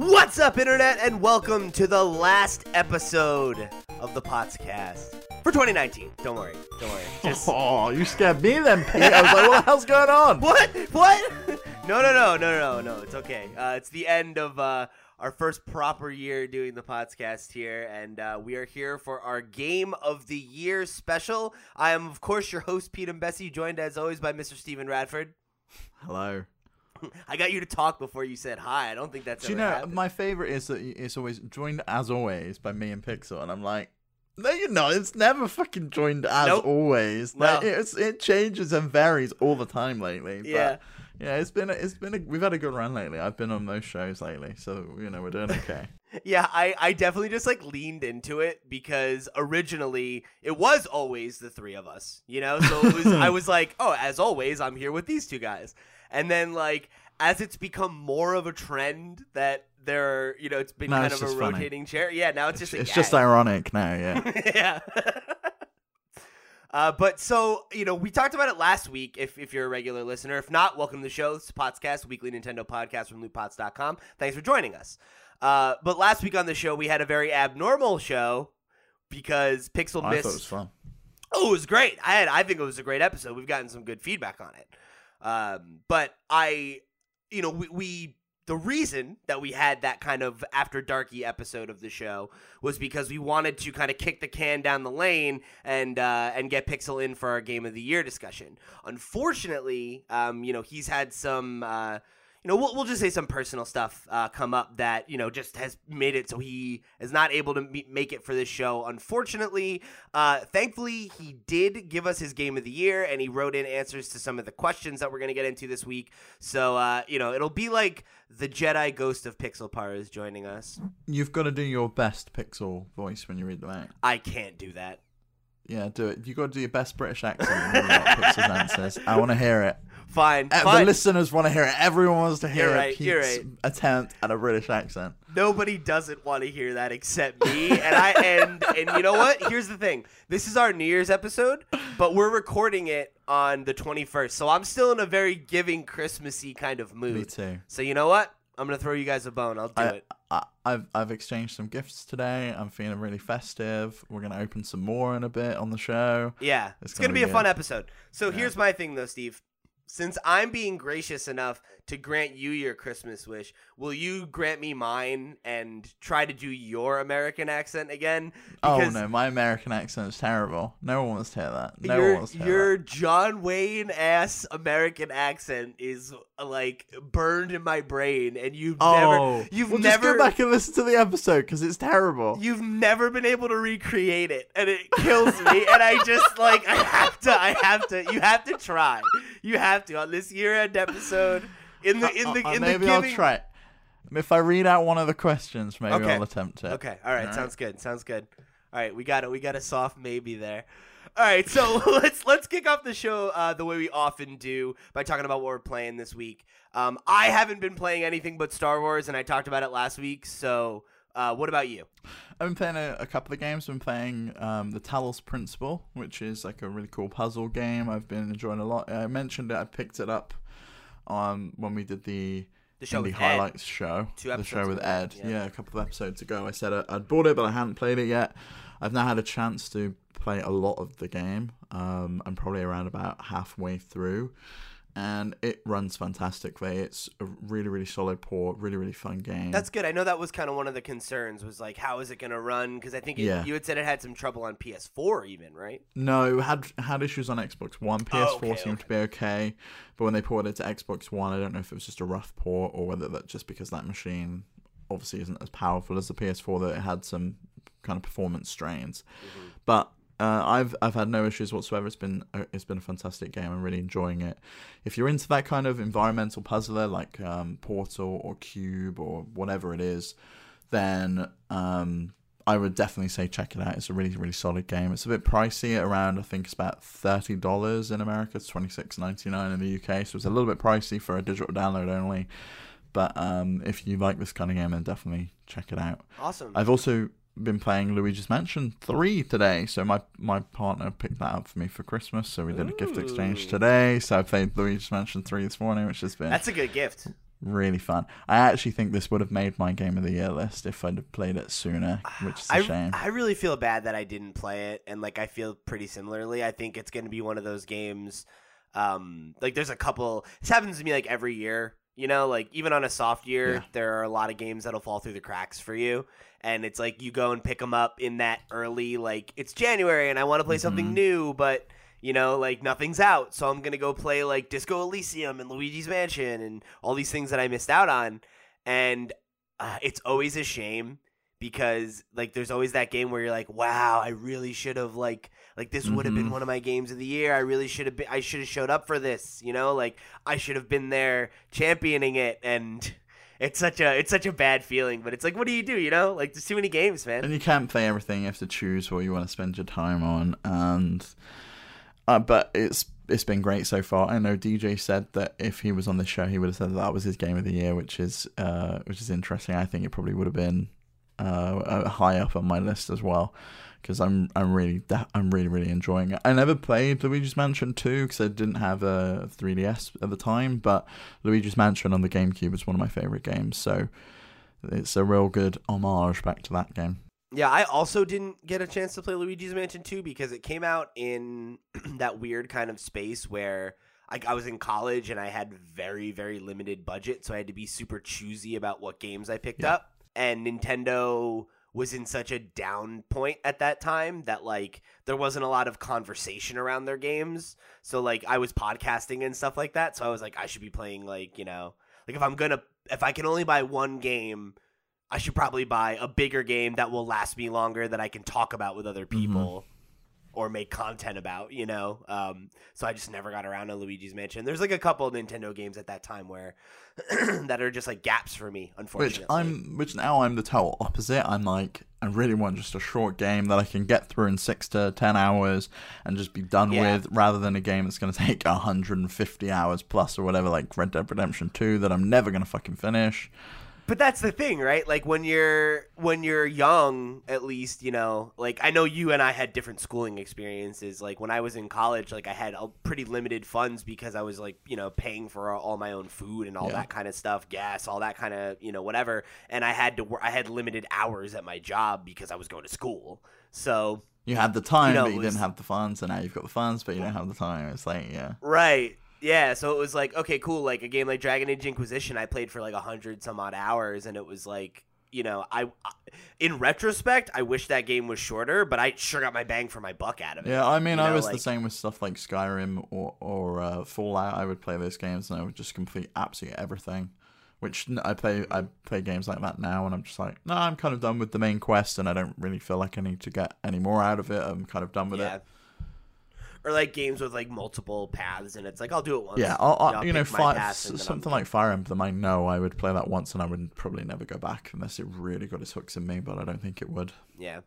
What's up, Internet, and welcome to the last episode of the Potscast for 2019. Don't worry, don't worry. Just Oh, you scared me then, Pete. I was like, what the hell's going on? what? What? No, no, no, no, no, no. It's okay. Uh, it's the end of uh, our first proper year doing the podcast here, and uh, we are here for our Game of the Year special. I am, of course, your host, Pete and Bessie, joined as always by Mr. Stephen Radford. Hello. I got you to talk before you said hi. I don't think that's Do you know, happened. my favorite is uh, that it's always joined as always by me and Pixel, and I'm like, no, you're not. It's never fucking joined as Nope. always. Like, No. it's, it changes and varies all the time lately. but, Yeah. yeah, it's been a, it's been a, we've had a good run lately. I've been on most shows lately, so you know we're doing okay. Yeah, I, I definitely just like leaned into it because originally it was always the three of us, you know? So it was I was like, oh, as always, I'm here with these two guys. And then like as it's become more of a trend that there you know, it's been Now kind it's of a funny. rotating chair. Yeah, now it's just a it's just ironic now. Yeah. yeah. Uh, but so you know, we talked about it last week. If if you're a regular listener, if not, welcome to the show. It's Potscast, weekly Nintendo podcast from lootpots.com. Thanks for joining us. Uh, but last week on the show, we had a very abnormal show because Pixel I missed. thought it was fun. Oh, it was great. I had. I think it was a great episode. We've gotten some good feedback on it. Um, but I, you know, we, we the reason that we had that kind of after darky episode of the show was because we wanted to kind of kick the can down the lane and uh, and get Pixel in for our game of the year discussion. Unfortunately, um, you know, he's had some. Uh, you know, we'll, we'll just say some personal stuff uh, come up that you know just has made it so he is not able to me- make it for this show. Unfortunately, uh, thankfully he did give us his game of the year, and he wrote in answers to some of the questions that we're going to get into this week. So uh, you know, it'll be like the Jedi Ghost of Pixelpar is joining us. You've got to do your best Pixel voice when you read them out. I can't do that. Yeah, do it. You've got to do your best British accent. when you read Pixel's answers. I want to hear it. Fine, Uh, fine. The listeners want to hear it. Everyone wants to hear You're right, Pete's right. attempt at a British accent. Nobody doesn't want to hear that except me. And I and and you know what? Here's the thing. This is our New Year's episode, but we're recording it on the 21st. So I'm still in a very giving Christmassy kind of mood. Me too. So you know what? I'm gonna throw you guys a bone. I'll do I, it. I, I've I've exchanged some gifts today. I'm feeling really festive. We're gonna open some more in a bit on the show. Yeah, It's it's, gonna, gonna be be a fun episode. So here's my thing, though, Steve. Since I'm being gracious enough to grant you your Christmas wish, will you grant me mine and try to do your American accent again? oh no, my American accent is terrible. No one wants to hear that. No one your wants to hear your John Wayne ass American accent is like burned in my brain, and you've that. never, Oh, you've well, never, just go back and listen to the episode because it's terrible. you've never been able to recreate it, and it kills me. and I just like, I have to, I have to, you have to try, you have to on this year end episode. In the in the Uh, uh, in maybe the I'll try. it. If I read out one of the questions, maybe Okay. I'll attempt it. Okay, all right, All sounds right. good. Sounds good. All right, we got it. We got a soft maybe there. All right, so let's let's kick off the show uh, the way we often do by talking about what we're playing this week. Um, I haven't been playing anything but Star Wars, and I talked about it last week. So, uh, what about you? I've been playing a, a couple of games. I've been playing um, the Talos Principle, which is like a really cool puzzle game. I've been enjoying a lot. I mentioned it. I picked it up on when we did the The show Indie with Ed. Highlights show. Two the show with Ed. yeah. Yeah. a couple of episodes ago. I said I, I'd bought it, but I hadn't played it yet. I've now had a chance to play a lot of the game. Um, I'm probably around about halfway through. And it runs fantastically. It's a really, really solid port, really, really fun game. That's good. I know that was kind of one of the concerns was like, how is it going to run? Because I think it, Yeah. you had said it had some trouble on PS4, even right? No, had had issues on Xbox One. PS4 Oh, okay, seemed to be okay, but when they ported it to Xbox One, I don't know if it was just a rough port or whether that just because that machine obviously isn't as powerful as the PS4 that it had some kind of performance strains. Mm-hmm. But uh, I've I've had no issues whatsoever. It's been a, it's been a fantastic game. I'm really enjoying it. If you're into that kind of environmental puzzler like um, Portal or Cube or whatever it is, then um, I would definitely say check it out. It's a really really solid game. It's a bit pricey at around I think it's about thirty dollars in America. It's twenty six ninety nine in the UK, so it's a little bit pricey for a digital download only. But um, if you like this kind of game, then definitely check it out. Awesome. I've also been playing Luigi's Mansion 3 today. So my, my partner picked that up for me for Christmas. So we did a gift exchange today. So I played Luigi's Mansion 3 this morning, which has been That's a good gift. really fun. I actually think this would have made my game of the year list if I'd have played it sooner, which is a I, shame. I really feel bad that I didn't play it, and like I feel pretty similarly. I think it's going to be one of those games. Um, like there's a couple. This happens to me like every year. You know, like even on a soft year, Yeah. there are a lot of games that'll fall through the cracks for you, and it's like you go and pick them up in that early. Like it's January, and I want to play something Mhm. new, but you know, like nothing's out, so I'm gonna go play like Disco Elysium and Luigi's Mansion and all these things that I missed out on, and uh, it's always a shame because like there's always that game where you're like, wow, I really should have like like this would have been Mhm. one of my games of the year. I really should have been. I should have showed up for this. You know, like I should have been there championing it and. It's such a it's such a bad feeling, but it's like, what do you do? You know, like there's too many games, man. And you can't play everything. You have to choose what you want to spend your time on. And uh, but it's it's been great so far. I know DJ said that if he was on the show, he would have said that, that was his game of the year, which is uh, which is interesting. I think it probably would have been uh, high up on my list as well because I'm I'm really I'm really really enjoying it. I never played Luigi's Mansion 2 because I didn't have a 3DS at the time, but Luigi's Mansion on the GameCube is one of my favorite games. So it's a real good homage back to that game. Yeah, I also didn't get a chance to play Luigi's Mansion 2 because it came out in that weird kind of space where I, I was in college and I had very, very limited budget, so I had to be super choosy about what games I picked Yeah. up. And Nintendo was in such a down point at that time that like there wasn't a lot of conversation around their games. So like I was podcasting and stuff like that, so I was like I should be playing like, you know, like if I'm going to if I can only buy one game I should probably buy a bigger game that will last me longer that I can talk about with other mm-hmm. people or make content about, you know. Um, so I just never got around to Luigi's Mansion. There's like a couple of Nintendo games at that time where that are just like gaps for me, unfortunately. Which I'm, which now I'm the total opposite. I'm like, I really want just a short game that I can get through in six to ten hours and just be done Yeah. with, rather than a game that's going to take 150 hours plus or whatever, like Red Dead Redemption 2, that I'm never going to fucking finish. But that's the thing right like when you're when you're young at least you know like i know you and i had different schooling experiences like when i was in college like i had a pretty limited funds because i was like you know paying for all my own food and all Yeah. that kind of stuff gas all that kind of you know whatever and i had to work i had limited hours at my job because i was going to school so You had the time, know, but you was- didn't have the funds, and now you've got the funds, but you don't have the time. It's like, yeah. Right. Yeah. So it was like, okay, cool. Like a game like Dragon Age Inquisition, I played for like a hundred some odd hours, and it was like, you know, I, in retrospect, I wish that game was shorter, but I sure got my bang for my buck out of it. Yeah, I mean, You I know, was the same with stuff like Skyrim or or uh, Fallout. I would play those games and I would just complete absolutely everything. Which I play, I play games like that now, and I'm just like, no, I'm kind of done with the main quest, and I don't really feel like I need to get any more out of it. I'm kind of done with Yeah. it. Or like games with like multiple paths, and it's like I'll do it once. Yeah, I'll, I'll, I'll you know, pick fi- path, something like Fire Emblem. I know I would play that once, and I would probably never go back unless it really got its hooks in me. But I don't think it would. Yeah.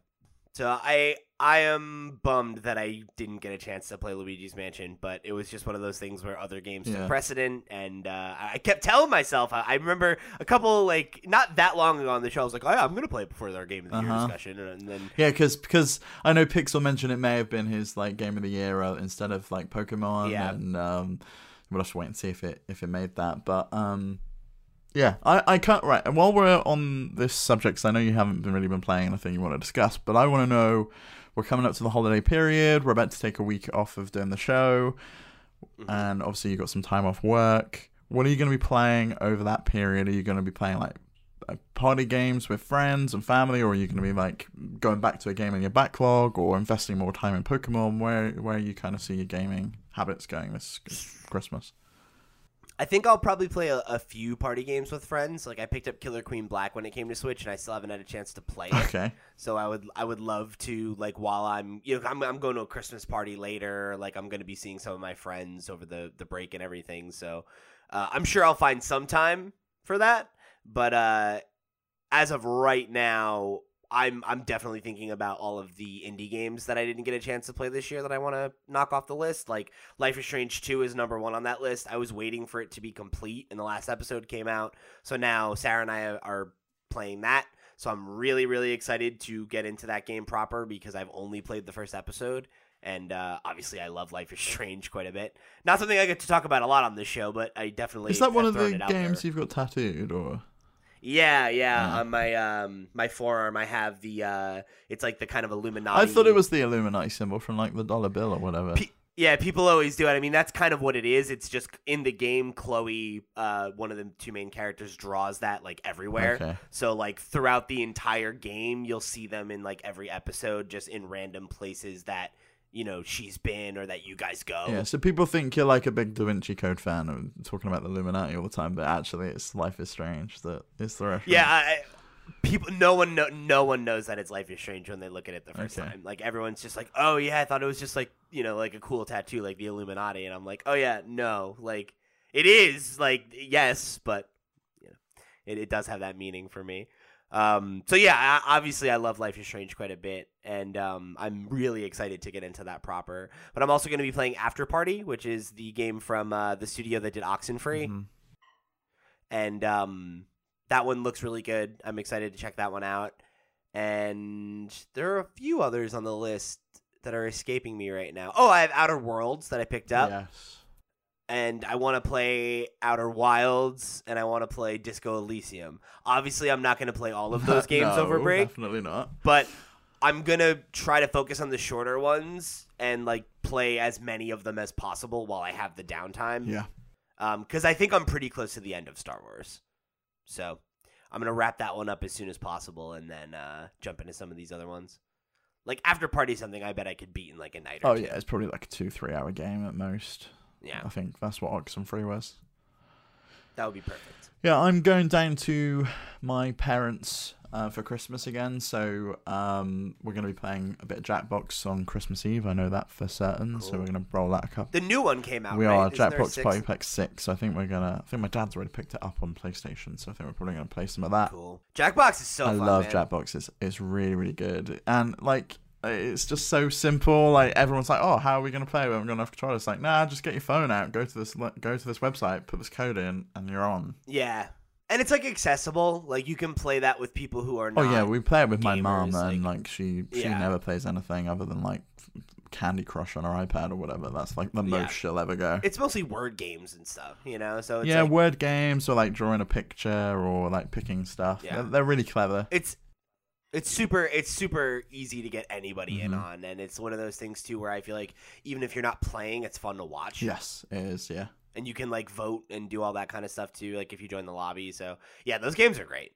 So I I am bummed that I didn't get a chance to play Luigi's Mansion, but it was just one of those things where other games Yeah. took precedent, and uh, I kept telling myself. I, I remember a couple like not that long ago on the show. I was like, oh, yeah, I'm gonna play it before our game of the year Uh-huh. discussion, and, and then Yeah, because because I know Pixel mentioned it may have been his like game of the year uh, instead of like Pokemon, Yeah. and um, we'll have to wait and see if it if it made that. But um, yeah, I I can't right. And while we're on this subject, because I know you haven't been really been playing anything you want to discuss, but I want to know. We're coming up to the holiday period. We're about to take a week off of doing the show, Mhm. and obviously you got some time off work. What are you going to be playing over that period? Are you going to be playing like uh, party games with friends and family, or are you going to be like going back to a game in your backlog, or investing more time in Pokemon? Where where you kind of see your gaming habits going this Christmas? I think I'll probably play a, a few party games with friends. Like I picked up Killer Queen Black when it came to Switch, and I still haven't had a chance to play it. Okay, So I would I would love to like while I'm you know I'm I'm going to a Christmas party later. Like I'm going to be seeing some of my friends over the the break and everything. So uh, I'm sure I'll find some time for that. But uh, as of right now, I'm I'm definitely thinking about all of the indie games that I didn't get a chance to play this year that I want to knock off the list. Like Life is Strange 2 is number 1 on that list. I was waiting for it to be complete and the last episode came out. So now Sarah and I are playing that. So I'm really really excited to get into that game proper because I've only played the first episode And uh, obviously, I love Life is Strange quite a bit. Not something I get to talk about a lot on this show, but I definitely Is that one of the games you've got tattooed, or Yeah, yeah. On my um my forearm, I have the uh, it's like the kind of Illuminati. I thought it was the Illuminati symbol from like the dollar bill or whatever. Pe- Yeah, people always do it. I mean, that's kind of what it is. It's just in the game, Chloe, uh, one of the two main characters, draws that like everywhere. Okay. So like throughout the entire game, you'll see them in like every episode, just in random places that you know she's been or that you guys go. Yeah, so people think you're like a big Da Vinci Code fan and talking about the Illuminati all the time, but actually it's Life is Strange that is the reference. Yeah, I, I- people. No one, no, no one knows that it's Life is Strange when they look at it the first Okay. time. Like everyone's just like, "Oh yeah, I thought it was just like you know, like a cool tattoo, like the Illuminati," and I'm like, "Oh yeah, no, like it is, like yes, but you know, it, it does have that meaning for me." Um, so yeah, I, obviously I love Life is Strange quite a bit, and um, I'm really excited to get into that proper. But I'm also going to be playing After Party, which is the game from uh, the studio that did Oxenfree Mhm. and um, that one looks really good. I'm excited to check that one out. And there are a few others on the list that are escaping me right now. Oh, I have Outer Worlds that I picked up, Yes. And I want to play Outer Wilds, and I want to play Disco Elysium. Obviously, I'm not going to play all of those games No, over break, Definitely not. but I'm gonna try to focus on the shorter ones and like play as many of them as possible while I have the downtime Yeah. because I think I'm pretty close to the end of Star Wars. So I'm gonna wrap that one up as soon as possible and then uh, jump into some of these other ones. Like After Party, something I bet I could beat in like a night or Oh two. yeah, it's probably like a two, three hour game at most. Yeah, I think that's what Oxenfree was. that would be perfect. Yeah, I'm going down to my parents uh, for Christmas again, so um, we're going to be playing a bit of Jackbox on Christmas Eve. I know that for certain, so we're going to roll that a couple. The new one came out. we right? are Isn't Jackbox sixth? Party Pack Six. I think we're gonna. I think my dad's already picked it up on PlayStation, so I think we're probably gonna play some of that. Cool. Jackbox is so I fun. love man. Jackbox. It's it's really really good, and like it's just so simple. Like everyone's like, oh, how are we gonna play? We haven't got enough controllers. It's like, nah, just get your phone out, go to this go to this website, put this code in, and you're on. Yeah, and it's like accessible. Like you can play that with people who are Oh yeah, we play it with my mom, gamers, and like- she she Yeah. never plays anything other than like Candy Crush on her iPad or whatever. That's like the most Yeah. she'll ever go. It's mostly word games and stuff, you know. So it's yeah, like, word games or like drawing a picture or like picking stuff. Yeah. They're, they're really clever. it's it's super it's super easy to get anybody in Mhm. on and it's one of those things too where i feel like even if you're not playing it's fun to watch Yes, it is. Yeah. and you can like vote and do all that kind of stuff too like if you join the lobby so yeah those games are great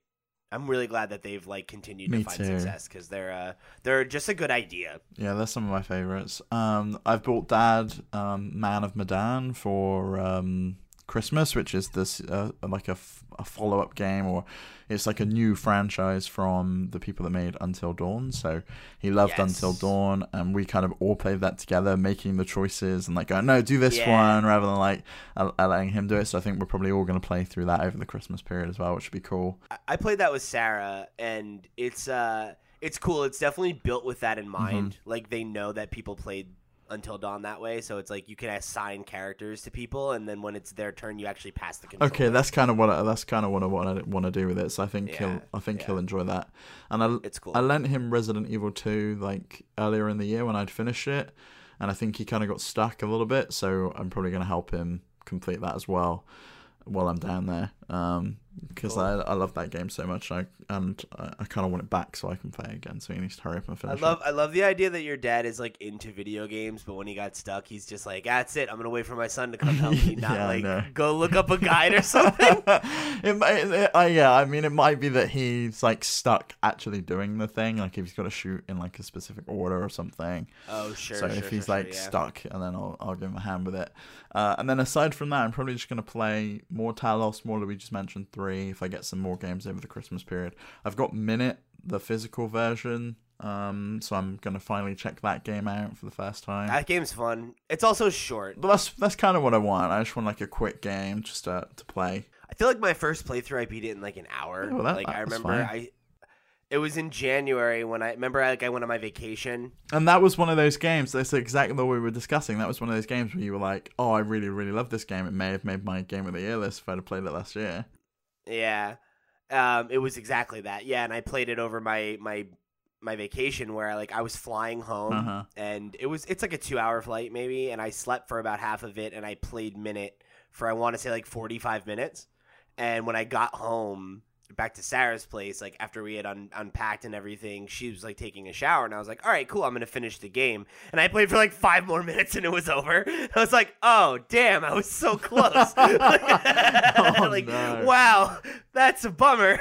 i'm really glad that they've like continued Me to find too. success because they're uh they're just a good idea Yeah, they're some of my favorites. Um, I've bought Dad um, Man of Medan for um, Christmas, which is this uh, like a, f- a follow up game, or it's like a new franchise from the people that made Until Dawn. So he loved Yes. Until Dawn, and we kind of all played that together, making the choices and like going, no, do this Yeah. one rather than like uh, letting him do it. So I think we're probably all going to play through that over the Christmas period as well, which would be cool. I- played that with sarah and it's uh it's cool it's definitely built with that in Mm-hmm. mind like they know that people played until dawn that way so it's like you can assign characters to people and then when it's their turn you actually pass the control Okay, that's kind of what I, that's kind of what I want to want to do with it. So I think Yeah, he'll I think yeah. he'll enjoy that. And I it's cool I lent him Resident Evil 2 like earlier in the year when I'd finished it, and I think he kind of got stuck a little bit. So I'm probably going to help him complete that as well while I'm down there. Um, because Cool. I I love that game so much. I and I, I kind of want it back so I can play it again. So he needs to hurry up and finish. I love I love the idea that your dad is like into video games, but when he got stuck, he's just like, "That's it. I'm gonna wait for my son to come help me, not Yeah, like go look up a guide or something." it, might- it, uh, yeah, I mean, it might be that he's like stuck actually doing the thing. Like if he's got to shoot in like a specific order or something. oh sure. so sure, if he's sure, like sure, yeah. stuck, and then I'll I'll give him a hand with it. Uh, and then aside from that, I'm probably just gonna play more Talos, more Luigi Mansion Three. If I get some more games over the Christmas period, I've got Minute, the physical version. Um, so I'm gonna finally check that game out for the first time. that game's fun. It's also short. but that's that's kind of what I want. I just want like a quick game just to to play. I feel like my first playthrough, I beat it in like an hour. Yeah, well, that- like I remember, fine. I it was in January when I remember like I went on my vacation. And that was one of those games. That's exactly what we were discussing. That was one of those games where you were like, "Oh, I really, really love this game. It may have made my game of the year list if I'd have played it last year." Yeah. Um, it was exactly that. Yeah, and I played it over my my my vacation where like I was flying home Uh-huh. and it was it's like a two hour flight maybe and I slept for about half of it and I played minute for I want to say like forty five minutes and when I got home back to Sarah's place like after we had un- unpacked and everything she was like taking a shower and I was like all right cool I'm gonna finish the game and I played for like five more minutes and it was over I was like oh damn I was so close like no. wow that's a bummer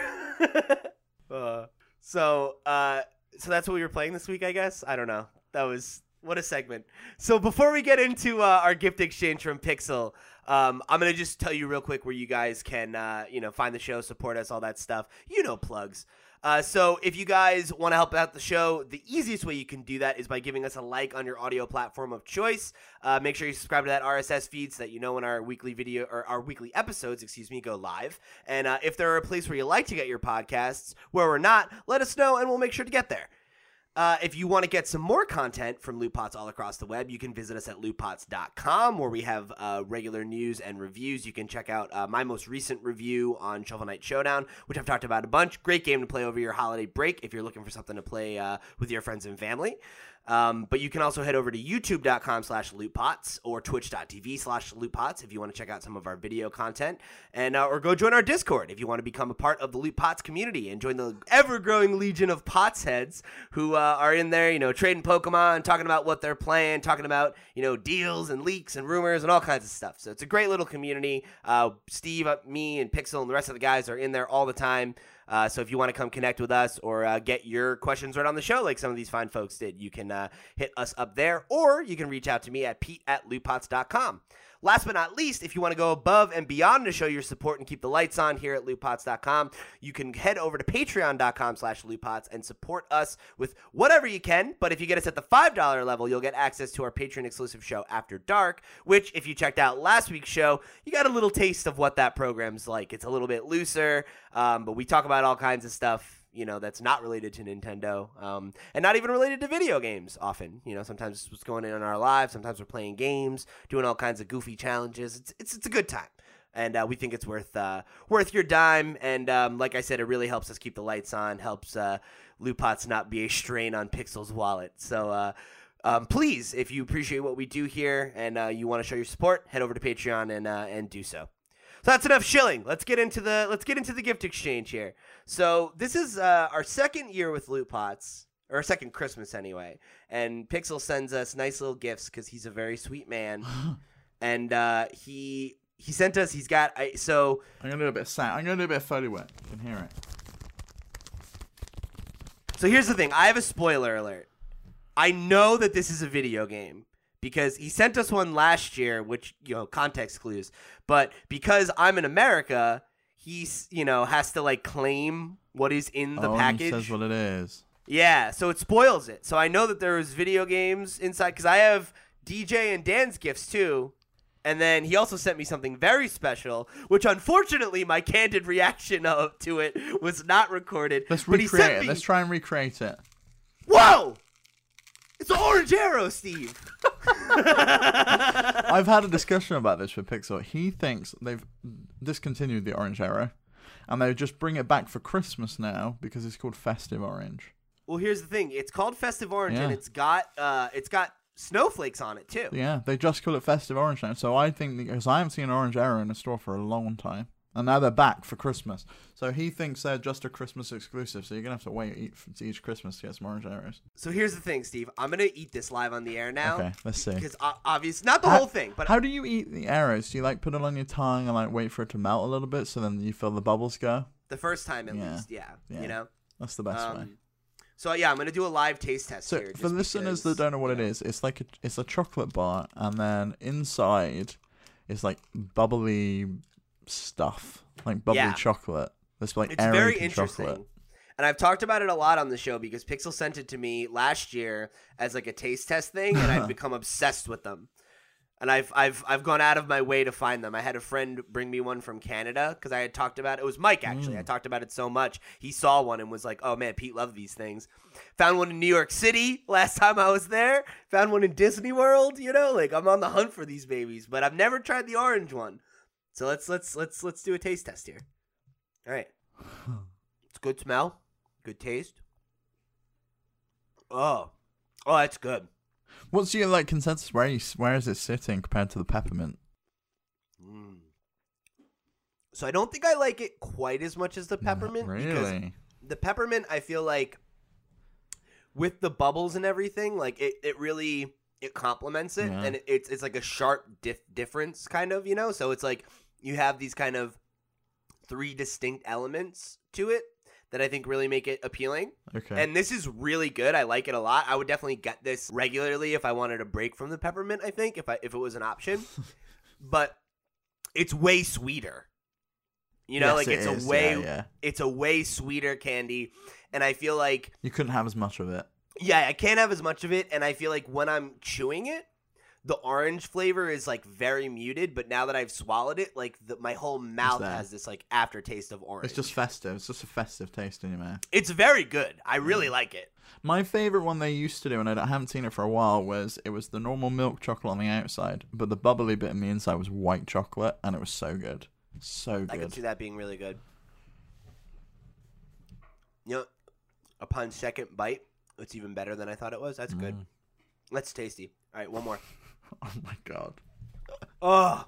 uh, so uh so that's what we were playing this week, I guess. I don't know. That was what a segment. So before we get into uh, our gift exchange from Pixel, um, I'm gonna just tell you real quick where you guys can, uh, you know, find the show, support us, all that stuff. You know, plugs. Uh, so if you guys want to help out the show, the easiest way you can do that is by giving us a like on your audio platform of choice. Uh, make sure you subscribe to that RSS feed so that you know when our weekly video or our weekly episodes, excuse me, go live. And uh, if there are a place where you like to get your podcasts where we're not, let us know and we'll make sure to get there. Uh, if you want to get some more content from Loot Pots all across the web, you can visit us at lootpots.com where we have uh, regular news and reviews. You can check out uh, my most recent review on Shovel Knight Showdown, which I've talked about a bunch. Great game to play over your holiday break if you're looking for something to play uh, with your friends and family. Um, but you can also head over to youtube.com slash lootpots or twitch.tv slash lootpots if you want to check out some of our video content. And uh, or go join our Discord if you want to become a part of the Loot Pots community and join the ever-growing legion of Pots heads who uh, are in there, you know, trading Pokemon, talking about what they're playing, talking about, you know, deals and leaks and rumors and all kinds of stuff. So it's a great little community. Uh, Steve, uh, me, and Pixel and the rest of the guys are in there all the time. Uh, so if you want to come connect with us or uh, get your questions right on the show, like some of these fine folks did, you can uh, hit us up there, or you can reach out to me at pete at lootpots.com. Last but not least, if you want to go above and beyond to show your support and keep the lights on here at lootpots.com, you can head over to patreon.com slash lootpots and support us with whatever you can. But if you get us at the $5 level, you'll get access to our Patreon exclusive show After Dark, which, if you checked out last week's show, you got a little taste of what that program's like. It's a little bit looser, um, but we talk about all kinds of stuff you know that's not related to Nintendo, um, and not even related to video games. Often, you know, sometimes it's what's going on in our lives. Sometimes we're playing games, doing all kinds of goofy challenges. It's it's, it's a good time, and uh, we think it's worth uh, worth your dime. And um, like I said, it really helps us keep the lights on, helps uh, Loot Pots not be a strain on Pixel's wallet. So. Uh, um, please, if you appreciate what we do here and uh, you want to show your support, head over to Patreon and uh, and do so. So that's enough shilling. Let's get into the let's get into the gift exchange here. So this is uh, our second year with Loot Pots, or second Christmas anyway. And Pixel sends us nice little gifts because he's a very sweet man, and uh, he he sent us. He's got I, so I'm gonna do a bit of sound. I'm gonna do a bit of foley work. You can hear it. so. Here's the thing. I have a spoiler alert. I know that this is a video game because he sent us one last year, which you know context clues. But because I'm in America, he's you know has to like claim what is in the oh, package. He says what it is. Yeah, so it spoils it. So I know that there was video games inside because I have DJ and Dan's gifts too. And then he also sent me something very special, which unfortunately my candid reaction of to it was not recorded. Let's recreate it. me- Let's try and recreate it. Whoa! It's an orange Aero, Steve. I've had a discussion about this with Pixel. He thinks they've discontinued the orange Aero, and they just bring it back for Christmas now because it's called Festive Orange. well, here's the thing. It's called Festive Orange, and it's got uh, it's got snowflakes on it too. Yeah, they just call it Festive Orange now. So I think because I haven't seen an orange Aero in a store for a long time, and now they're back for Christmas. So he thinks they're just a Christmas exclusive. So you're gonna have to wait each, each Christmas to get some orange Aeros. So here's the thing, Steve. I'm gonna eat this live on the air now. Okay, let's see. Because uh, obvious, not the How- whole thing, but How do you eat the Aeros? Do you like put it on your tongue and like wait for it to melt a little bit so then you feel the bubbles go? the first time at Yeah. least, yeah, Yeah. you know. That's the best way. Um, so yeah, I'm gonna do a live taste test So here. for listeners that don't know what you it is, it's like a, it's a chocolate bar, and then inside is like bubbly stuff, like bubbly Yeah. chocolate. That's like It's very interesting. chocolate. And I've talked about it a lot on the show because Pixel sent it to me last year as like a taste test thing, and I've become obsessed with them. And I've I've I've gone out of my way to find them. I had a friend bring me one from Canada because I had talked about it. It was Mike actually. I Mm. talked about it so much. He saw one and was like, "Oh man, Pete loved these things." Found one in New York City last time I was there. Found one in Disney World. You know, like I'm on the hunt for these babies, but I've never tried the orange one. So let's let's let's let's do a taste test here. All right. It's good smell, good taste. Oh, oh, that's good. What's your like consensus? Where you, where is it sitting compared to the peppermint? Mm. So I don't think I like it quite as much as the peppermint because Really? the peppermint I feel like with the bubbles and everything, like it, it really it complements it Yeah. and it, it's it's like a sharp dif- difference kind of, you know? So it's like you have these kind of three distinct elements to it that I think really make it appealing. Okay. And this is really good. I like it a lot. I would definitely get this regularly if I wanted a break from the peppermint, I think, if I if it was an option. but it's way sweeter. You know, Yes, like it it's is, a way Yeah, yeah. it's a way sweeter candy and I feel like You couldn't have as much of it. yeah, I can't have as much of it and I feel like when I'm chewing it the orange flavor is like very muted, but now that I've swallowed it, like the, my whole mouth has this like aftertaste of orange. It's just festive. It's just a festive taste in your mouth. it's very good. I really like it. My favorite one they used to do, and I haven't seen it for a while, was it was the normal milk chocolate on the outside, but the bubbly bit in the inside was white chocolate, and it was so good, so good. I can good. see that being really good. You know, upon second bite, it's even better than I thought it was. That's good. Mm. That's tasty. All right, one more. Oh my god. Oh,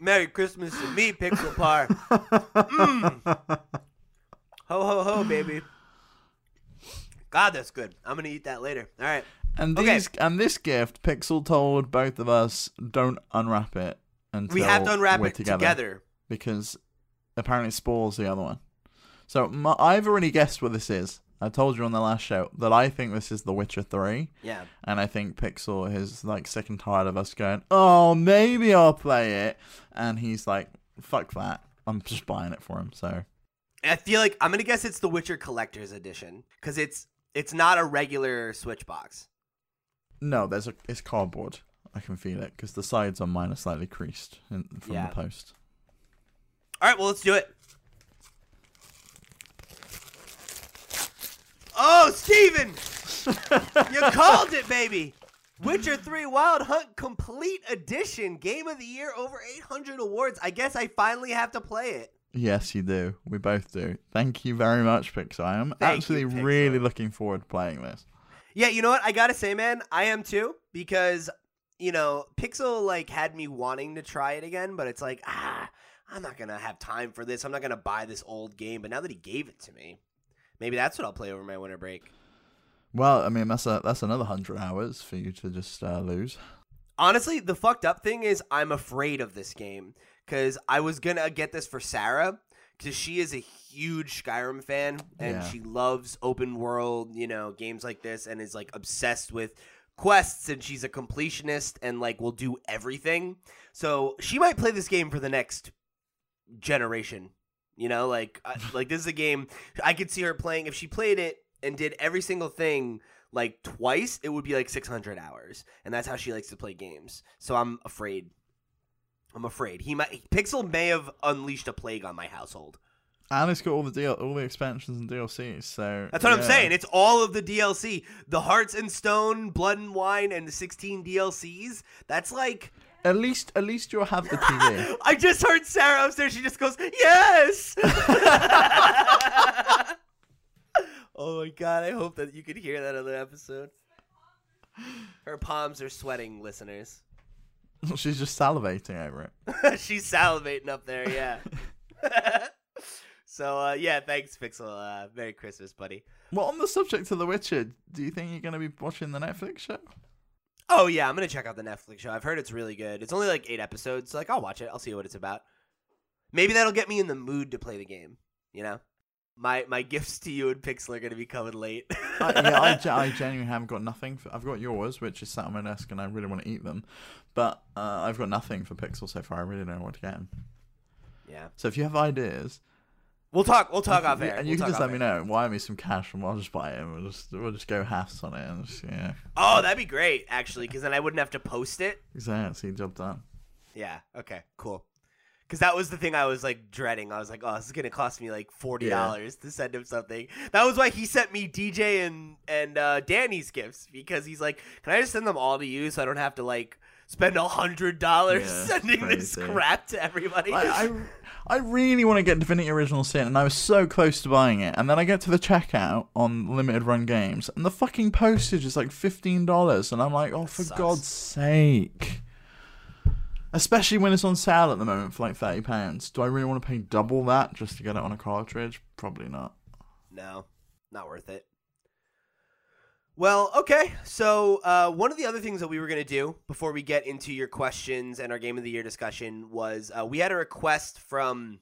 Merry Christmas to me, Pixelpar. Mm. Ho ho ho, baby. God, that's good. I'm gonna eat that later. All right. And Okay. these and this gift, Pixel told both of us don't unwrap it until We have to unwrap it together, together. because apparently spoils the other one. So my, I've already guessed what this is. I told you on the last show that I think this is The Witcher Three. Yeah. And I think Pixel is like sick and tired of us going, oh, maybe I'll play it. And he's like, fuck that. I'm just buying it for him. So I feel like I'm gonna guess it's the Witcher Collector's Edition because it's it's not a regular Switch box. no, there's a it's cardboard. I can feel it because the sides on mine are slightly creased in, from Yeah. the post. All right, well, let's do it. Oh, Steven! you called it, baby! Witcher 3 Wild Hunt Complete Edition, Game of the Year, over 800 awards. I guess I finally have to play it. Yes, you do. We both do. Thank you very much, Pixel. I am Thank actually you, really looking forward to playing this. Yeah, you know what? I gotta say, man, I am too, because, you know, Pixel, like, had me wanting to try it again, but it's like, ah, I'm not gonna have time for this. I'm not gonna buy this old game, but now that he gave it to me, maybe that's what I'll play over my winter break. Well, I mean, that's a that's another hundred hours for you to just uh, lose. Honestly, the fucked up thing is I'm afraid of this game because I was gonna get this for Sarah because she is a huge Skyrim fan and Yeah. she loves open world, you know, games like this and is like obsessed with quests and she's a completionist and like will do everything. So she might play this game for the next generation. You know, like I- like this is a game I could see her playing if she played it and did every single thing like twice, it would be like 600 hours, and that's how she likes to play games. So I'm afraid. I'm afraid he might. Pixel may have unleashed a plague on my household. And it's got all the deal, all the expansions and DLCs. So That's what I'm saying. It's all of the DLC, the Hearts and Stone, Blood and Wine, and the 16 DLCs. That's like. At least, at least you'll have the TV. I just heard Sarah upstairs. She just goes, "Yes." oh my god! I hope that you could hear that other episode. Her palms are sweating, listeners. She's just salivating over it. She's salivating up there, yeah. so uh, yeah, thanks, Pixel. Uh, Merry Christmas, buddy. Well, on the subject of The Witcher, do you think you're going to be watching the Netflix show? Oh yeah, I'm gonna check out the Netflix show. I've heard it's really good. It's only like eight episodes, so like I'll watch it. I'll see what it's about. Maybe that'll get me in the mood to play the game. You know, my my gifts to you and Pixel are gonna be coming late. I, yeah, I, I genuinely haven't got nothing. For, I've got yours, which is sat on my desk, and I really want to eat them. But uh, I've got nothing for Pixel so far. I really don't know what to get him. yeah, So if you have ideas, we'll talk. We'll talk off air. and We'll you can just let me air. know. Wire me some cash, and I'll just buy it. And we'll just we'll just go halves on it, and just, yeah, Oh, that'd be great, actually, because then I wouldn't have to post it. exactly. Job done. Yeah. Okay. Cool. Because that was the thing I was like dreading. I was like, oh, this is gonna cost me like forty dollars to send him something. That was why he sent me DJ and and uh, Danny's gifts because he's like, can I just send them all to you so I don't have to like spend a hundred dollars Yeah, sending this crap to everybody. I, I, I really want to get Divinity Original Sin, and I was so close to buying it. And then I get to the checkout on limited run games, and the fucking postage is like fifteen dollars, and I'm like, oh, for. God's sake! Especially when it's on sale at the moment for like thirty pounds. Do I really want to pay double that just to get it on a cartridge? Probably not. No, not worth it. Well, okay. So, uh, one of the other things that we were going to do before we get into your questions and our game of the year discussion was uh, we had a request from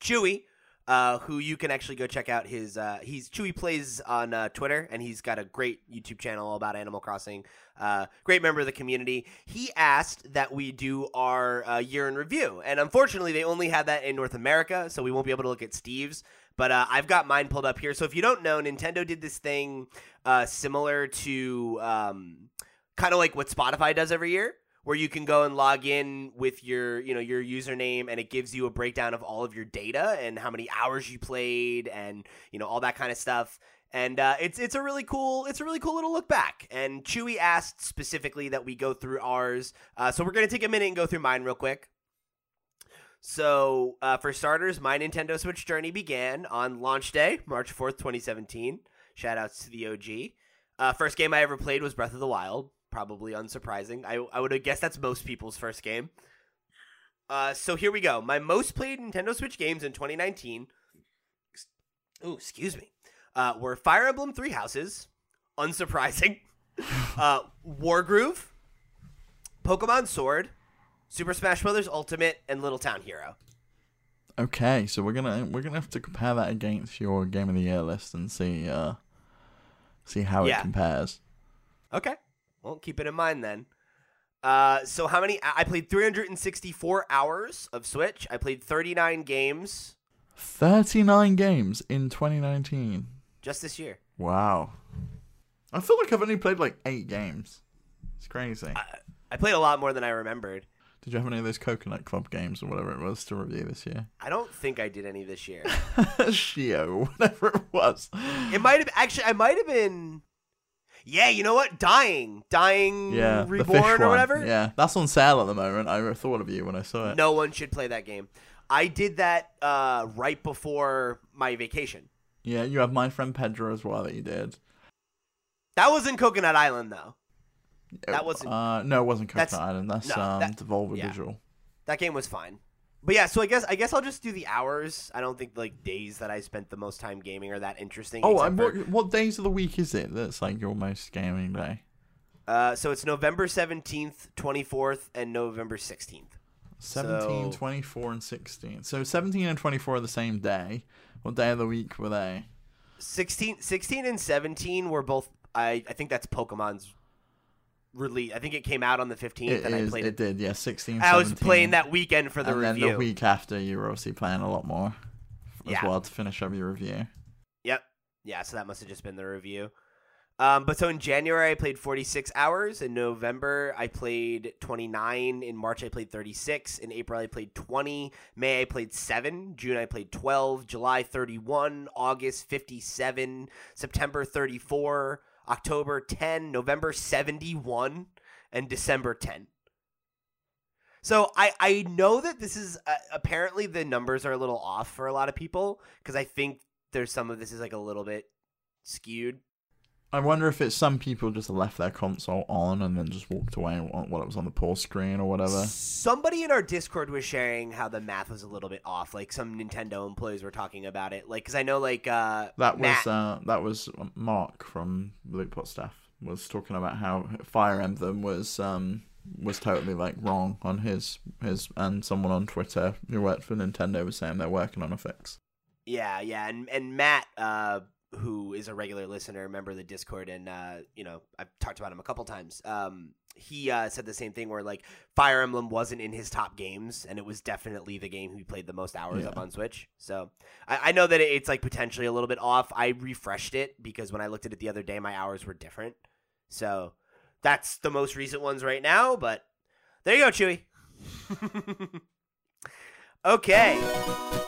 Chewy, uh, who you can actually go check out his. Uh, he's Chewy plays on uh, Twitter, and he's got a great YouTube channel about Animal Crossing. Uh, great member of the community. He asked that we do our year in review, and unfortunately, they only had that in North America, so we won't be able to look at Steve's. But uh, I've got mine pulled up here. So if you don't know, Nintendo did this thing uh, similar to um, kind of like what Spotify does every year, where you can go and log in with your you know your username, and it gives you a breakdown of all of your data and how many hours you played, and you know all that kind of stuff. And uh, it's it's a really cool it's a really cool little look back. And Chewy asked specifically that we go through ours, uh, so we're gonna take a minute and go through mine real quick. So, uh, for starters, my Nintendo Switch journey began on launch day, March 4th, 2017. Shout outs to the OG. Uh, first game I ever played was Breath of the Wild. Probably unsurprising. I, I would guessed that's most people's first game. Uh, so here we go. My most played Nintendo Switch games in 2019. Ooh, excuse me. Uh, were Fire Emblem Three Houses. Unsurprising. uh, Wargroove. Pokemon Sword. Super Smash Bros. Ultimate and Little Town Hero. Okay, so we're gonna we're gonna have to compare that against your game of the year list and see uh see how Yeah. it compares. Okay. Well, keep it in mind then. Uh, so how many? I played 364 hours of Switch. I played 39 games Thirty nine games in 2019. just this year. Wow. I feel like I've only played like eight games. It's crazy. I, I played a lot more than I remembered. Did you have any of those Coconut Club games or whatever it was to review this year? I don't think I did any this year. Shio, whatever it was. it might have actually. I might have been. Yeah, you know what? Dying, dying, Yeah, reborn or one. whatever. Yeah, that's on sale at the moment. I thought of you when I saw it. No one should play that game. I did that uh, right before my vacation. Yeah, you have my friend Pedro as well that you did. That was in Coconut Island though. That wasn't- Uh, no, it wasn't Coconut That's- Island. That's no, um, that- Devolver yeah. Visual. That game was fine. But yeah, so I guess I guess I'll just do the hours. I don't think like days that I spent the most time gaming are that interesting. Oh, and for- what, what days of the week is it that's like your most gaming day? uh, so it's November seventeenth, twenty fourth, and November sixteenth. 17, So- 24, and 16. So 17 and 24 are the same day. What day of the week were they? 16, 16 and seventeen were both. I I think that's Pokemon's release. I think it came out on the It fifteenth, and I played it it. did, yeah. 16, I was playing that weekend for the and review. then the week after, you were obviously playing a lot more as Yeah. well to finish up your review. Yep. Yeah, so that must have just been the review. Um, but so in January I played 46 hours. In November I played 29. In March I played 36. In April I played 20. May I played 7. June I played 12. July 31. August 57. September 34. October 10. November 71. And December 10. So I, I know that this is uh, apparently the numbers are a little off for a lot of people because I think there's some of this is like a little bit skewed. I wonder if it's some people just left their console on and then just walked away while it was on the pause screen or whatever. Somebody in our Discord was sharing how the math was a little bit off. Like some Nintendo employees were talking about it. Like, because I know like uh, That was Matt- uh, that was Mark from Lootpot Staff was talking about how Fire Emblem was um was totally like wrong on his his and someone on Twitter who worked for Nintendo was saying they're working on a fix. Yeah, yeah, and and Matt, uh, who is a regular listener, member of the Discord, and uh, you know, I've talked about him a couple times. Um, he uh, said the same thing where like Fire Emblem wasn't in his top games, and it was definitely the game he played the most hours Yeah. up on Switch. So I, I know that it's like potentially a little bit off. I refreshed it because when I looked at it the other day, my hours were different. So that's the most recent ones right now. But there you go, Chewy. okay.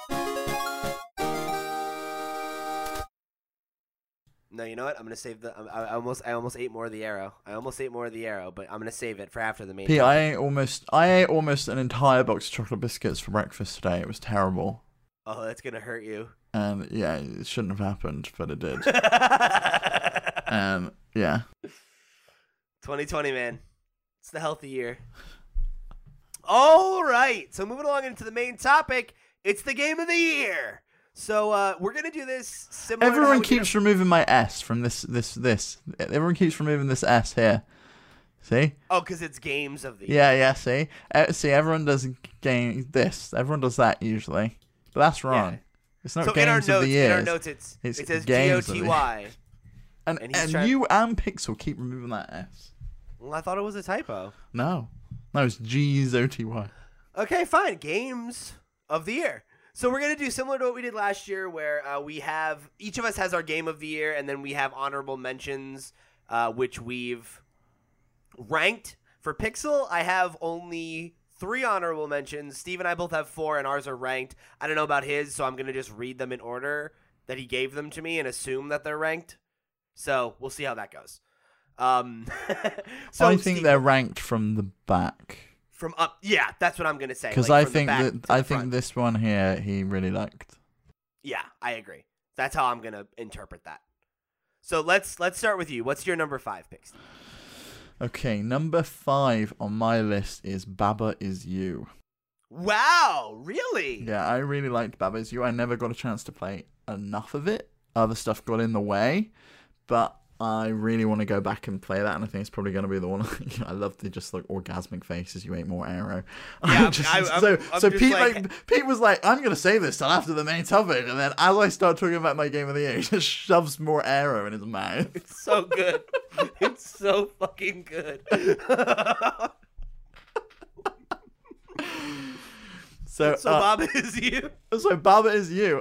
No, you know what? I'm gonna save the. I, I almost, I almost ate more of the Aero. I almost ate more of the Aero, but I'm gonna save it for after the main. Pete. I ate almost I ate almost an entire box of chocolate biscuits for breakfast today. It was terrible. Oh, that's gonna hurt you. And yeah, it shouldn't have happened, but it did. um yeah. 2020, man. It's the healthy year. All right. So moving along into the main topic, it's the game of the year. So uh, we're gonna do this similar. Everyone keeps removing my S from this this this. Everyone keeps removing this S here. See? oh, because it's games of the year. Yeah, yeah, see? Uh, see, everyone does game this. Everyone does that usually. But that's wrong. Yeah. It's not So games in our of notes, the year. in our notes, it's, It's it says G O of T. Y. and and and trying- you and Pixel keep removing that S. Well, I thought it was a typo. No. No, it's G O T Y. Okay, fine. Games of the year. So we're gonna do similar to what we did last year, where uh, we have each of us has our game of the year, and then we have honorable mentions, uh, which we've ranked. For Pixel, I have only three honorable mentions. Steve and I both have four, and ours are ranked. I don't know about his, so I'm gonna just read them in order that he gave them to me and assume that they're ranked. So we'll see how that goes. Um, so I think Steve- they're ranked from the back. From up. Yeah, that's what I'm gonna say. Because like, I think that I think front. this one here he really liked. Yeah, I agree. That's how I'm gonna interpret that. So let's let's start with you. What's your number five pick? Steve? Okay, number five on my list is Baba is You. Wow, really? Yeah, I really liked Baba is You. I never got a chance to play enough of it. Other stuff got in the way, but I really want to go back and play that, and I think it's probably going to be the one. I love the just like orgasmic faces. You ate more Aero. Yeah, Just- I- I'm- so I'm so Pete like- like, Pete was like, I'm going to save this till after the main topic, and then as I start talking about my game of the year, he just shoves more Aero in his mouth. It's so good. it's so fucking good. So so uh, Bob is you. So Baba is you.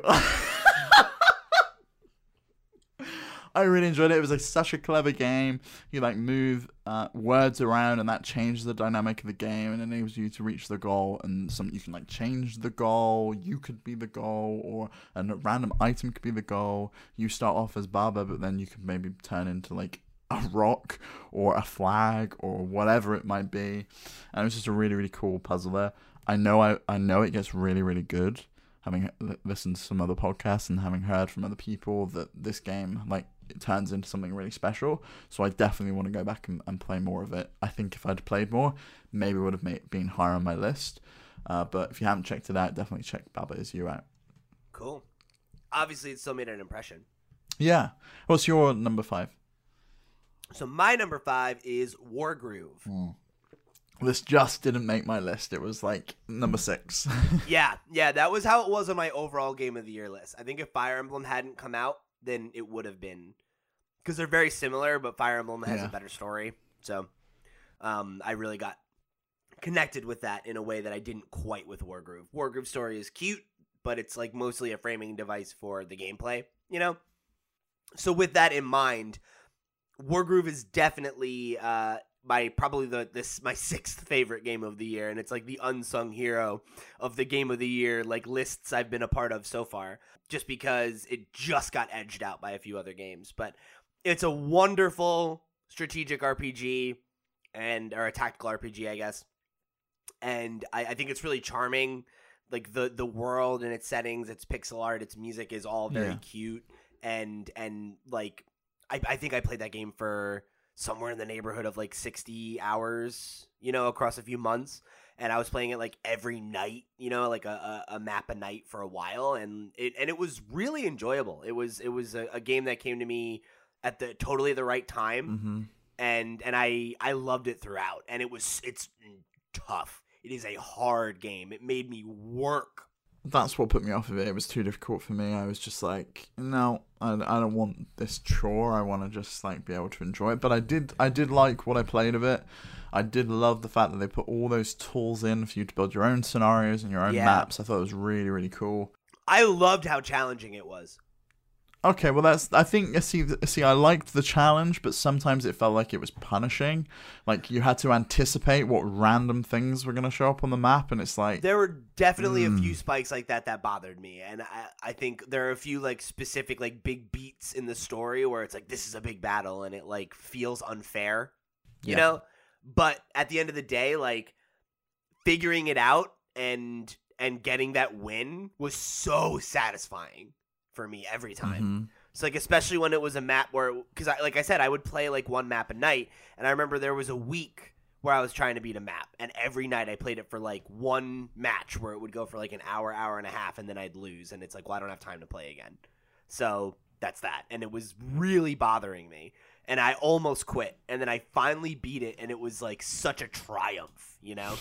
I really enjoyed it. It was like such a clever game. You like move uh, words around, and that changes the dynamic of the game and enables you to reach the goal. And some you can like change the goal. You could be the goal, or a random item could be the goal. You start off as Baba, but then you could maybe turn into like a rock or a flag or whatever it might be. And it was just a really really cool puzzle there. I know I I know it gets really really good. Having listened to some other podcasts and having heard from other people that this game like it turns into something really special. So I definitely want to go back and, and play more of it. I think if I'd played more, maybe it would have made, been higher on my list. Uh, but if you haven't checked it out, definitely check Baba Is You out. Cool. Obviously, it still made an impression. Yeah. What's your number five? So my number five is Wargroove. This just didn't make my list. It was like number six. yeah, yeah, that was how it was on my overall game of the year list. I think if Fire Emblem hadn't come out, then it would have been because they're very similar, but Fire Emblem has Yeah. a better story. So, um, I really got connected with that in a way that I didn't quite with Wargroove. Wargroove story is cute, but it's like mostly a framing device for the gameplay, you know. So with that in mind, Wargroove is definitely uh, my probably the this my sixth favorite game of the year, and it's like the unsung hero of the game of the year like lists I've been a part of so far. Just because it just got edged out by a few other games, but it's a wonderful strategic RPG and or a tactical RPG, I guess. And I, I think it's really charming. Like the the world and its settings, its pixel art, its music is all very Yeah. cute and and like I, I think I played that game for somewhere in the neighborhood of like 60 hours, you know, across a few months. And I was playing it like every night, you know, like a, a, a map a night for a while, and it and it was really enjoyable. It was it was a, a game that came to me at the totally the right time, hmm and and I I loved it throughout. And it was it's tough. It is a hard game. It made me work. That's what put me off of it. It was too difficult for me. I was just like, no, I, I don't want this chore. I want to just like be able to enjoy it. But I did I did like what I played of it. I did love the fact that they put all those tools in for you to build your own scenarios and your own Yeah. maps. I thought it was really really cool. I loved how challenging it was. Okay, well that's I think see see I liked the challenge, but sometimes it felt like it was punishing. Like you had to anticipate what random things were going to show up on the map, and it's like There were definitely a Mm. few spikes like that that bothered me, and I, I think there are a few like specific like big beats in the story where it's like this is a big battle and it like feels unfair, you Yeah. know. But at the end of the day, like figuring it out and and getting that win was so satisfying for me every time. Mhm. So like especially when it was a map where because I like I said I would play like one map a night, and I remember there was a week where I was trying to beat a map, and every night I played it for like one match where it would go for like an hour, hour and a half, and then I'd lose, and it's like well I don't have time to play again. So that's that, and it was really bothering me, and I almost quit, and then I finally beat it, and it was like such a triumph, you know.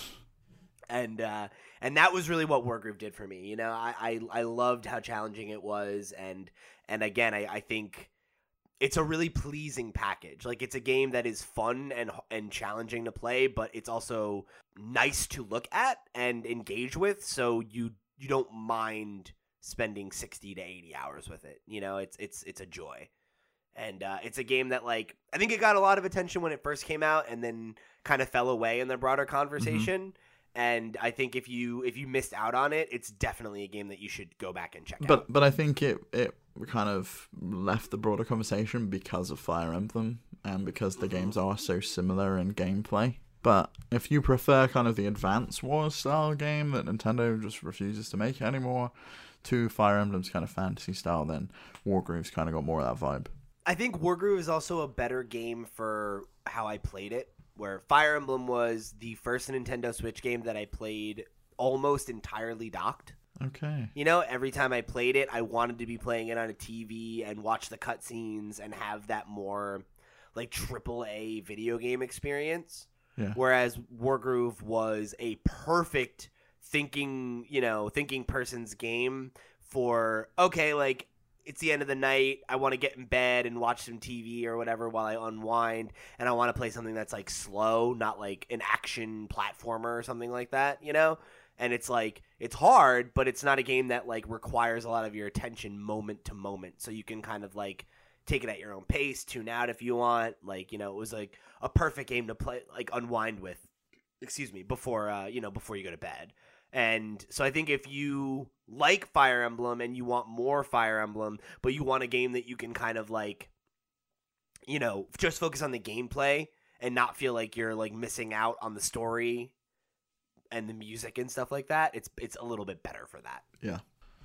And uh, and that was really what Wargroove did for me. You know, I, I I loved how challenging it was, and and again, I, I think it's a really pleasing package. Like it's a game that is fun and and challenging to play, but it's also nice to look at and engage with. So you you don't mind spending sixty to eighty hours with it. You know, it's it's it's a joy, and uh, it's a game that like I think it got a lot of attention when it first came out, and then kind of fell away in the broader conversation. And I think if you if you missed out on it, it's definitely a game that you should go back and check out. But but I think it it kind of left the broader conversation because of Fire Emblem and because the mm-hmm. games are so similar in gameplay. But if you prefer kind of the Advance Wars style game that Nintendo just refuses to make anymore to Fire Emblem's kind of fantasy style, then Wargroove's kind of got more of that vibe. I think Wargroove is also a better game for how I played it. Where Fire Emblem was the first Nintendo Switch game that I played almost entirely docked. Okay. You know, every time I played it, I wanted to be playing it on a TV and watch the cutscenes and have that more like triple A video game experience. Yeah. Whereas Wargroove was a perfect thinking, you know, thinking person's game for okay, like it's the end of the night. I want to get in bed and watch some TV or whatever while I unwind, and I want to play something that's like slow, not like an action platformer or something like that, you know. And it's like it's hard, but it's not a game that like requires a lot of your attention moment to moment, so you can kind of like take it at your own pace, tune out if you want. Like you know, it was like a perfect game to play, like unwind with. Excuse me, before uh, you know, before you go to bed. And so I think if you like Fire Emblem and you want more Fire Emblem, but you want a game that you can kind of like, you know, just focus on the gameplay and not feel like you're like missing out on the story and the music and stuff like that, it's it's a little bit better for that. Yeah.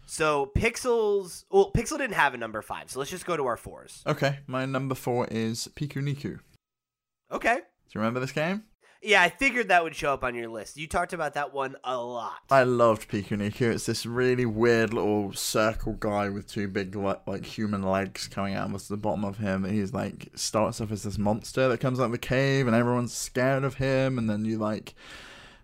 So Pixels, well, Pixel didn't have a number five, so let's just go to our fours. Okay, my number four is Piku Niku. Okay. Do you remember this game? Yeah, I figured that would show up on your list. You talked about that one a lot. I loved Piku Niku. It's this really weird little circle guy with two big like, human legs coming out of the bottom of him. He's like starts off as this monster that comes out of the cave, and everyone's scared of him. And then you like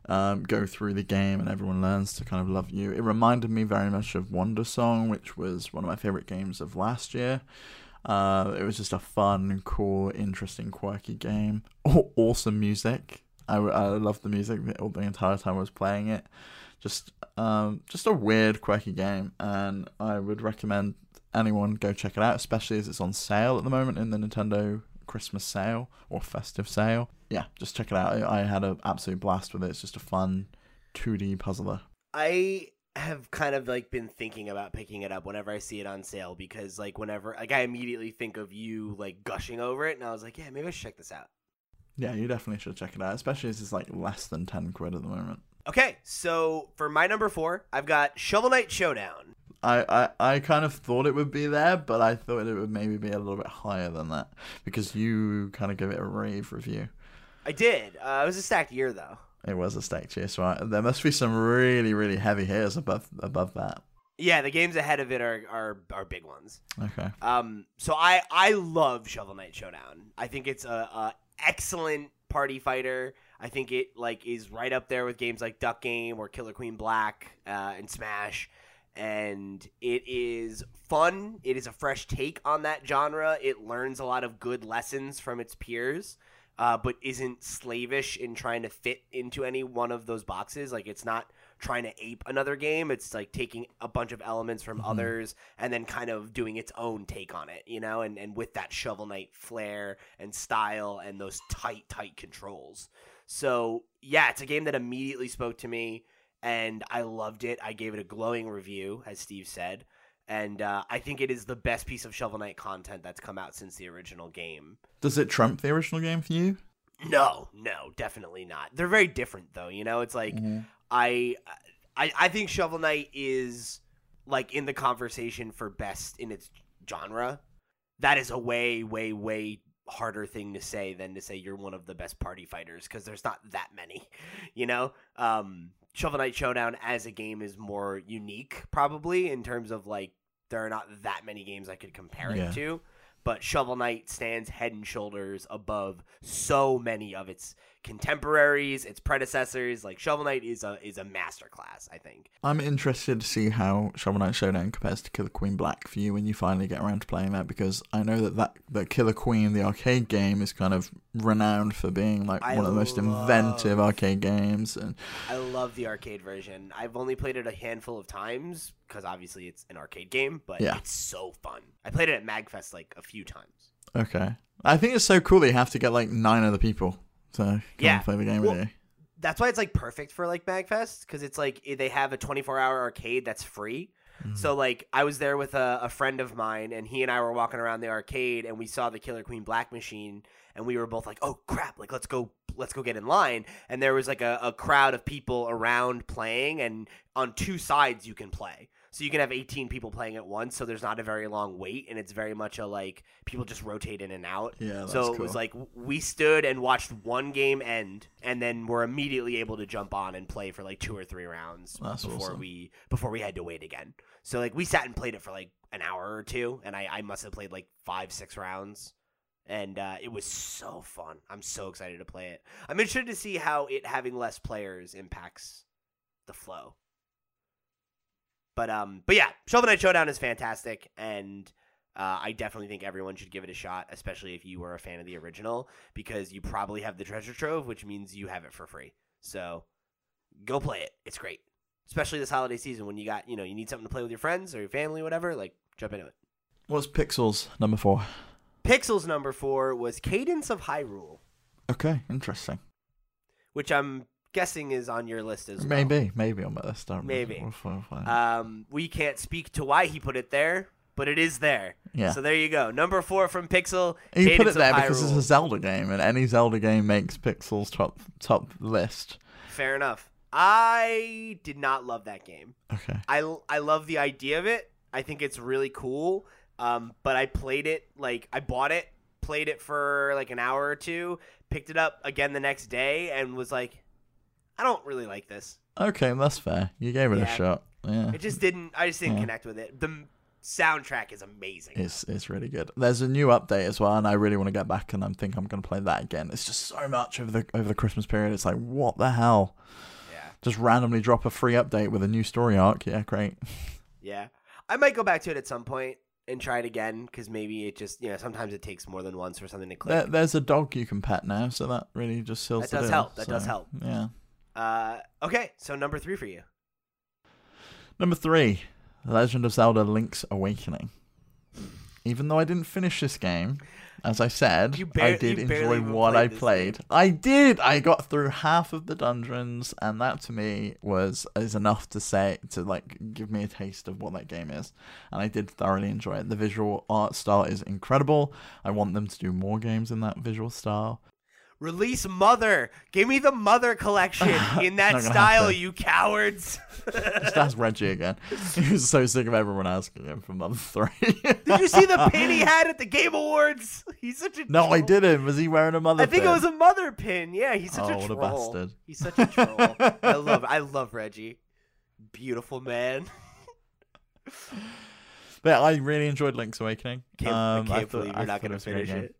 um, go through the game, and everyone learns to kind of love you. It reminded me very much of Wandersong, which was one of my favorite games of last year. Uh, it was just a fun, cool, interesting, quirky game. Awesome music. I, I loved the music the, the entire time I was playing it. Just um, just a weird, quirky game, and I would recommend anyone go check it out, especially as it's on sale at the moment in the Nintendo Christmas sale or festive sale. Yeah, just check it out. I, I had an absolute blast with it. It's just a fun 2D puzzler. I have kind of like been thinking about picking it up whenever I see it on sale because like whenever like I immediately think of you like gushing over it and I was like, yeah, maybe I should check this out. Yeah, you definitely should check it out, especially as it's like less than 10 quid at the moment. Okay, so for my number four, I've got Shovel Knight Showdown. I, I, I kind of thought it would be there, but I thought it would maybe be a little bit higher than that because you kind of gave it a rave review. I did. Uh, it was a stacked year though. It was a stack chase, right? There must be some really, really heavy hitters above above that. Yeah, the games ahead of it are are, are big ones. Okay. Um, so I I love Shovel Knight Showdown. I think it's a, a excellent party fighter. I think it like is right up there with games like Duck Game or Killer Queen Black uh, and Smash. And it is fun. It is a fresh take on that genre. It learns a lot of good lessons from its peers, uh, but isn't slavish in trying to fit into any one of those boxes. Like it's not trying to ape another game. It's like taking a bunch of elements from Mhm. others and then kind of doing its own take on it, you know, and, and with that Shovel Knight flair and style and those tight, tight controls. So, yeah, it's a game that immediately spoke to me and I loved it. I gave it a glowing review, as Steve said. and uh, I think it is the best piece of Shovel Knight content that's come out since the original game. Does it trump the original game for you? No, no, definitely not. They're very different though. You know, it's like Mm-hmm. I, I, I think Shovel Knight is like in the conversation for best in its genre. That is a way, way, way harder thing to say than to say you're one of the best party fighters because there's not that many. You know, um, Shovel Knight Showdown as a game is more unique, probably in terms of like there are not that many games I could compare Yeah. it to. But Shovel Knight stands head and shoulders above so many of its contemporaries, its predecessors. Like Shovel Knight is a is a masterclass, I think. I'm interested to see how Shovel Knight Showdown compares to Killer Queen Black for you when you finally get around to playing that because I know that that, that Killer Queen, the arcade game, is kind of renowned for being like I one of the most love- inventive arcade games. And I love the arcade version. I've only played it a handful of times because obviously it's an arcade game, but Yeah. it's so fun. I played it at Magfest like a few times. okay, I think it's so cool that you have to get like nine other people come Yeah. play the game Well. That's why it's like perfect for like Magfest because it's like they have a 24 hour arcade that's free. Mm. So like I was there with a, a friend of mine and he and I were walking around the arcade and we saw the Killer Queen Black machine and we were both like, oh crap, like let's go let's go get in line. And there was like a, a crowd of people around playing and on two sides you can play. So you can have 18 people playing at once, so there's not a very long wait, and it's very much a like people just rotate in and out. Yeah, that's so it cool. was like we stood and watched one game end, and then were immediately able to jump on and play for like two or three rounds That's before awesome. we before we had to wait again. So like we sat and played it for like an hour or two, and I, I must have played like five six rounds, and uh, it was so fun. I'm so excited to play it. I'm interested to see how it having less players impacts the flow. But um, but yeah, Shovel Knight Showdown is fantastic, and uh, I definitely think everyone should give it a shot, especially if you were a fan of the original, because you probably have the treasure trove, which means you have it for free. So go play it; it's great, especially this holiday season when you got you know you need something to play with your friends or your family, whatever. Like jump into it. What's Pixels number four? Pixels number four was Cadence of Hyrule, Okay, interesting. which I'm guessing is on your list as well. Maybe, maybe on my list. I don't know. Maybe. We'll Um, we can't speak to why he put it there, but it is there. yeah. So there you go. Number four from Pixel. He put it there because it's a Zelda game, and any Zelda game makes Pixels top top list. Fair enough. I did not love that game. Okay. I, I love the idea of it. I think it's really cool. Um, but I played it like I bought it, played it for like an hour or two, picked it up again the next day, and was like, I don't really like this. Okay, that's fair. You gave it Yeah. a shot. Yeah. It just didn't. I just didn't Yeah. connect with it. The soundtrack is amazing. It's it's really good. There's a new update as well, and I really want to get back and I think I'm going to play that again. It's just so much over the over the Christmas period. It's like what the hell? yeah, Just randomly drop a free update with a new story arc. Yeah, great. yeah. I might go back to it at some point and try it again because maybe it just you know sometimes it takes more than once for something to click. There, there's a dog you can pet now, so that really just seals That does deal, help. That does help. Yeah. Uh, okay, so number three for you. Number three, Legend of Zelda: Link's Awakening. Even though I didn't finish this game, as I said, You I did enjoy what I played. I did. I got through half of the dungeons, and that to me was is enough to say to like give me a taste of what that game is. And I did thoroughly enjoy it. The visual art style is incredible. I want them to do more games in that visual style. Release Mother. Give me the Mother collection in that style, you cowards. Just ask Reggie again. He was so sick of everyone asking him for Mother Three. Did you see the pin he had at the Game Awards? He's such a no, I didn't. Was he wearing a Mother? I think it was a mother pin. Yeah, he's such Oh, a what a bastard. He's such a troll. I love I love Reggie. Beautiful man. But I really enjoyed Link's Awakening. Can't, Um, I can't thought- believe you're not going to finish it.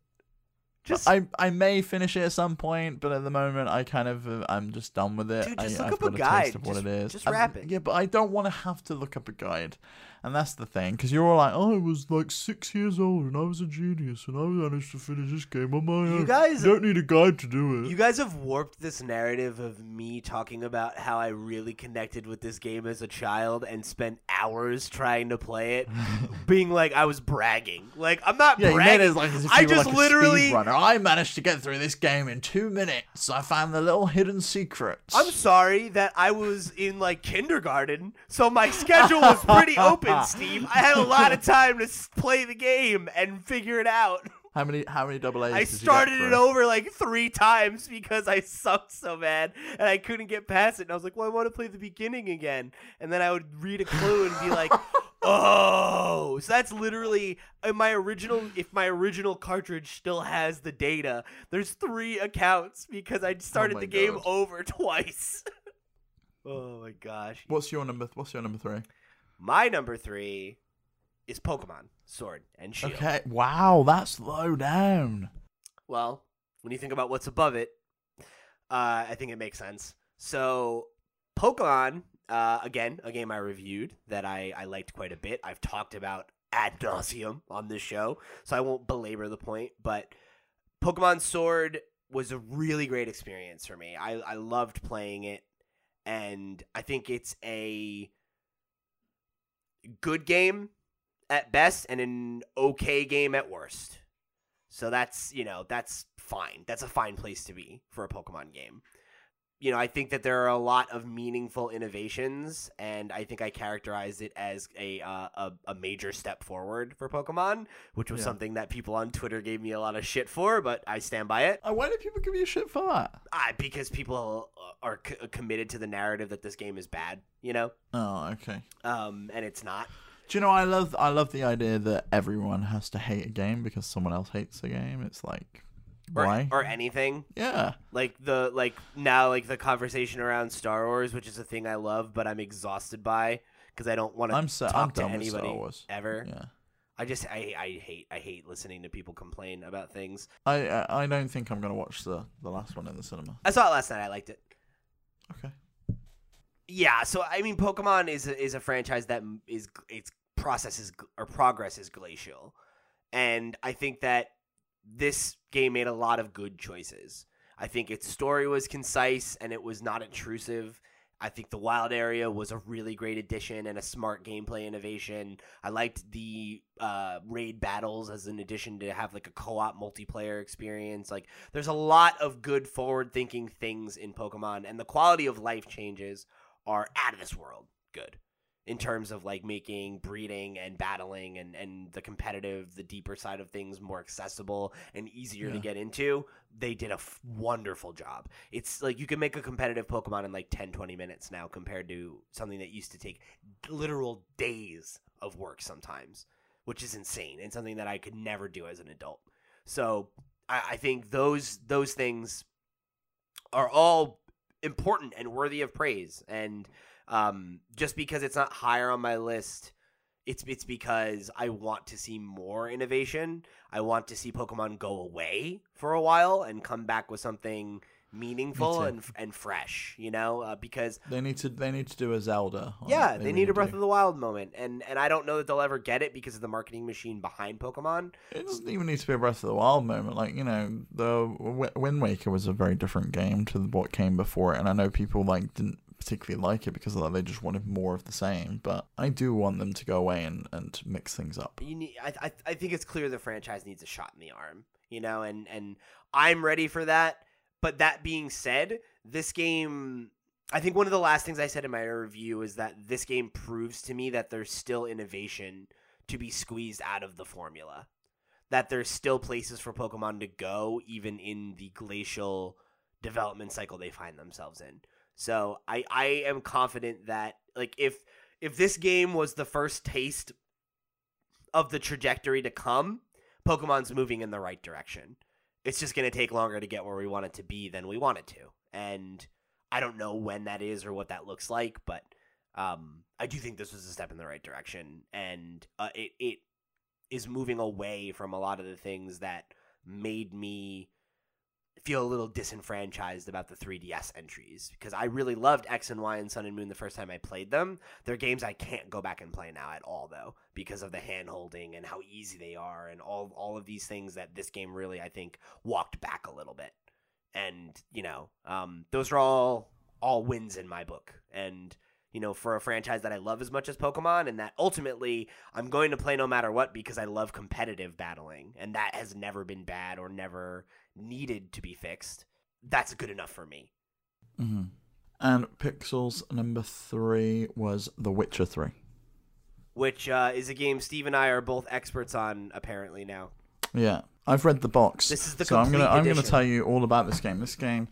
Just I I may finish it at some point, but at the moment I kind of uh, I'm just done with it. Dude, just I, look I've up a guide. taste of what Just- it is. just I'm- wrap it. Yeah, but I don't want to have to look up a guide, and that's the thing. Because you're all like, oh, I was like six years old and I was a genius and I managed to finish this game on my own. You guys- don't need a guide to do it. You guys have warped this narrative of me talking about how I really connected with this game as a child and spent hours trying to play it, being like I was bragging. Like I'm not yeah, bragging. like I just like literally. I managed to get through this game in two minutes. I found the little hidden secrets. I'm sorry that I was in like kindergarten, so my schedule was pretty open again, Steve. I had a lot of time to s- play the game and figure it out. How many how many double A's? I did you get started it over like three times because I sucked so bad and I couldn't get past it. And I was like, well, I want to play the beginning again. And then I would read a clue and be like, oh. So that's literally in my original, if my original cartridge still has the data, there's three accounts because I oh started my the game God. over twice. oh my gosh. What's your number? What's your number three? My number three is Pokemon Sword and Shield. Okay. Wow, that's low down. Well, when you think about what's above it, uh, I think it makes sense. So, Pokemon, uh, again, a game I reviewed that I, I liked quite a bit. I've talked about ad nauseum on this show, so I won't belabor the point. But Pokemon Sword was a really great experience for me. I, I loved playing it, and I think it's a good game at best and an okay game at worst. So that's, you know, that's fine. That's a fine place to be for a Pokemon game. You know, I think that there are a lot of meaningful innovations, and I think I characterized it as a uh, a, a major step forward for Pokemon, which was Yeah. something that people on Twitter gave me a lot of shit for, but I stand by it. Uh, why did people give you shit for that? Ah, because people are c- committed to the narrative that this game is bad, you know, Oh, okay. um, and it's not. Do you know I love I love the idea that everyone has to hate a game because someone else hates a game. It's like Or, why? or anything. yeah. like the like now like the conversation around Star Wars, which is a thing I love, but I'm exhausted by because I don't want to I'm so talk I'm to anybody Star Wars. ever. Yeah. I just I, I hate I hate listening to people complain about things. I I, I don't think I'm gonna watch the the last one in the cinema. I saw it last night. I liked it. Okay. Yeah, so I mean, Pokemon is a, is a franchise that is its process is or progress is glacial, and I think that this game made a lot of good choices. I think its story was concise and it was not intrusive. I think the wild area was a really great addition and a smart gameplay innovation. I liked the uh, raid battles as an addition to have like a co-op multiplayer experience. Like there's a lot of good forward-thinking things in Pokemon, and the quality of life changes are out of this world good in terms of like making breeding and battling and, and the competitive the deeper side of things more accessible and easier to get into they did a f- wonderful job. It's like you can make a competitive pokemon in like 10 20 minutes now compared to something that used to take literal days of work sometimes which is insane and something that i could never do as an adult. So i, I think those those things are all important and worthy of praise. And um, just because it's not higher on my list, it's it's because I want to see more innovation. I want to see Pokemon go away for a while and come back with something meaningful and and fresh. You know, uh, because They need to they need to do a Zelda. yeah, they, really need a Breath do. of the Wild moment, and and I don't know that they'll ever get it because of the marketing machine behind Pokemon. It doesn't even need to be a Breath of the Wild moment. Like you know, the W- Wind Waker was a very different game to what came before it, and I know people like didn't particularly like it because of that. They just wanted more of the same. But I do want them to go away and, and mix things up. you need I, I I think it's clear the franchise needs a shot in the arm, you know, and and I'm ready for that. But that being said, this game I think one of the last things I said in my review is that this game proves to me that there's still innovation to be squeezed out of the formula. That there's still places for Pokemon to go even in the glacial development cycle they find themselves in. So I I am confident that like if if this game was the first taste of the trajectory to come, Pokemon's moving in the right direction. It's just going to take longer to get where we want it to be than we want it to. And I don't know when that is or what that looks like, but um, I do think this was a step in the right direction. And uh, it, it is moving away from a lot of the things that made me feel a little disenfranchised about the 3DS entries because I really loved X and Y and Sun and Moon the first time I played them. They're games I can't go back and play now at all though because of the hand holding and how easy they are and all all of these things that this game really I think walked back a little bit. And, you know, um, those are all all wins in my book. And you know, for a franchise that I love as much as Pokemon, and that ultimately I'm going to play no matter what because I love competitive battling, and that has never been bad or never needed to be fixed. That's good enough for me. hmm And Pixels number three was The Witcher Three. which uh, is a game Steve and I are both experts on apparently now. Yeah, I've read the box. This is the so I'm gonna I'm gonna tell you all about this game. This game,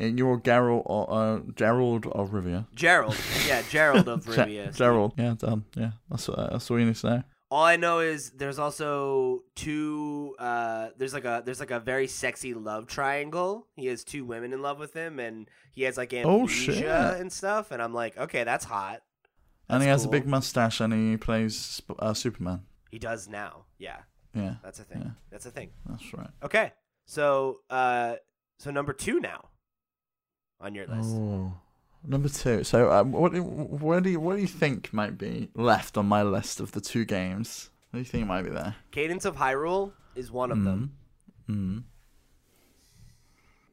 uh, you're Geralt or uh, Gerald of Rivia. Gerald, yeah, Gerald of Rivia. Gerald. Yeah, done. Yeah, that's what that's all you need to know. All I know is there's also two. Uh, there's like a there's like a very sexy love triangle. He has two women in love with him, and he has like Oh, amnesia shit. and stuff. And I'm like, okay, that's hot. and he That's has a big mustache, and he plays uh, Superman. He does now. Yeah, Yeah, that's a thing. Yeah. That's a thing. that's right. Okay, so uh, so number two now on your list. Oh, number two. So, um, what do- do you what do you think might be left on my list of the two games? What do you think might be there? Cadence of Hyrule is one of them. Mm.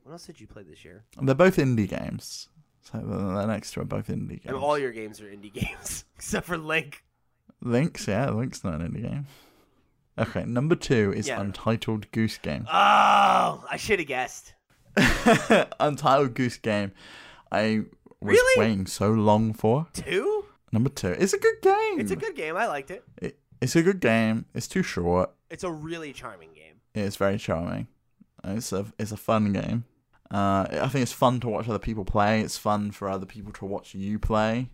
What else did you play this year? They're both indie games. So the, the next two are both indie games. all your games are indie games except for Link. Links, yeah, Links not an indie game. Okay, number two is Yeah. Untitled Goose Game. Oh, I should have guessed. Untitled Goose Game. I was Really? waiting so long for. Two? Number two. It's a good game. It's a good game. I liked it. It, it's a good game. It's too short. It's a really charming game. It's very charming. It's a it's a fun game. Uh, I think it's fun to watch other people play. It's fun for other people to watch you play,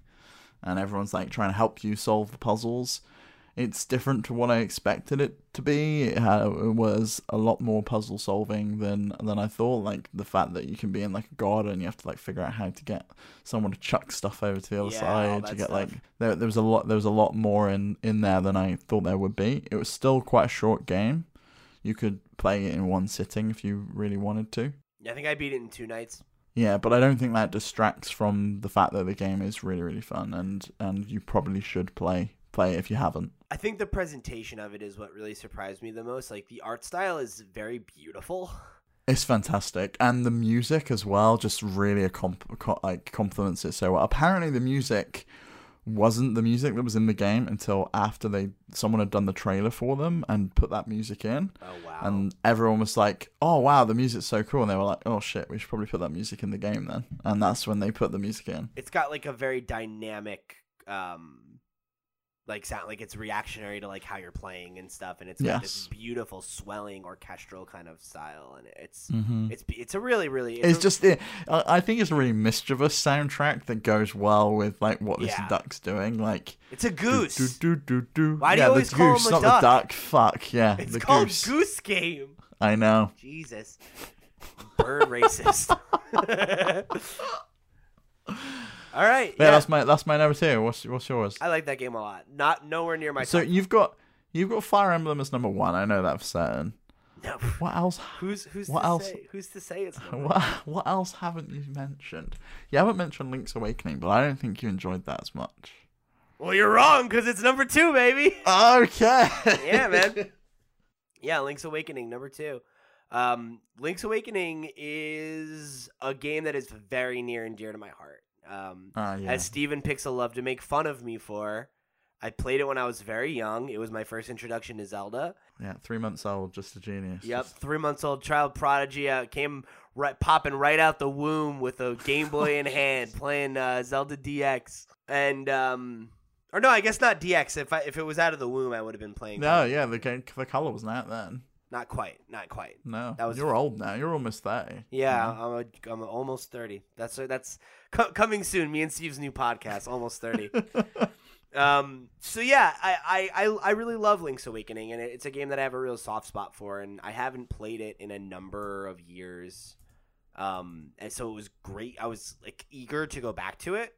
and everyone's like trying to help you solve the puzzles. It's different to what I expected it to be. It, had, it was a lot more puzzle solving than than I thought. Like the fact that you can be in like a garden, you have to like figure out how to get someone to chuck stuff over to the other Yeah, side. To get like there, there was a lot there was a lot more in in there than I thought there would be. It was still quite a short game. You could play it in one sitting if you really wanted to. Yeah, I think I beat it in two nights. Yeah, but I don't think that distracts from the fact that the game is really really fun and and you probably should play play it if you haven't. I think the presentation of it is what really surprised me the most. Like the art style is very beautiful. It's fantastic, and the music as well just really a comp- co- like complements it so well. Apparently, the music wasn't the music that was in the game until after they someone had done the trailer for them and put that music in, Oh wow. and everyone was like, "Oh wow, the music's so cool!" And they were like, "Oh shit, we should probably put that music in the game then." And that's when they put the music in. it's got like a very dynamic um like sound like it's reactionary to like how you're playing and stuff and it's got this beautiful swelling orchestral kind of style and it's Mm-hmm. it's it's a really really It's a- just it. I I think it's a really mischievous soundtrack that goes well with like what this Yeah. duck's doing. Like it's a goose Do, do, do, do, do. Why do yeah, you always the call him a not duck? the duck. Fuck yeah, it's the called goose. goose. game I know. jesus bird racist all right Yeah, yeah, that's my that's my number two. What's what's yours? i like that game a lot not nowhere near my So top you've got you've got Fire Emblem as number one. I know that for certain. no. What else? who's who's What to else? say who's to say it's What what else haven't you mentioned? You haven't mentioned Link's Awakening, but I don't think you enjoyed that as much. well you're wrong because it's number two baby Okay. yeah, man. Yeah, Link's Awakening number two. Um, Link's Awakening is a game that is very near and dear to my heart. Um, Ah, yeah. As Steven Pixel loved to make fun of me for, I played it when I was very young. It was my first introduction to Zelda. Yeah, three months old, just a genius. Yep, Just- three months old child prodigy. Uh, came right popping right out the womb with a Game Boy in hand, playing uh, Zelda DX. And um, or no, I guess not DX. If I if it was out of the womb, I would have been playing. No, yeah, the game, the color wasn't out then. Not quite, not quite. No, That was- you're old now. You're almost thirty. Yeah, you know? I'm a, I'm a almost thirty. That's that's co- coming soon. Me and Steve's new podcast, almost thirty. um, so yeah, I, I, I, I really love Link's Awakening, and it's a game that I have a real soft spot for, and I haven't played it in a number of years. Um, and so it was great. I was like eager to go back to it,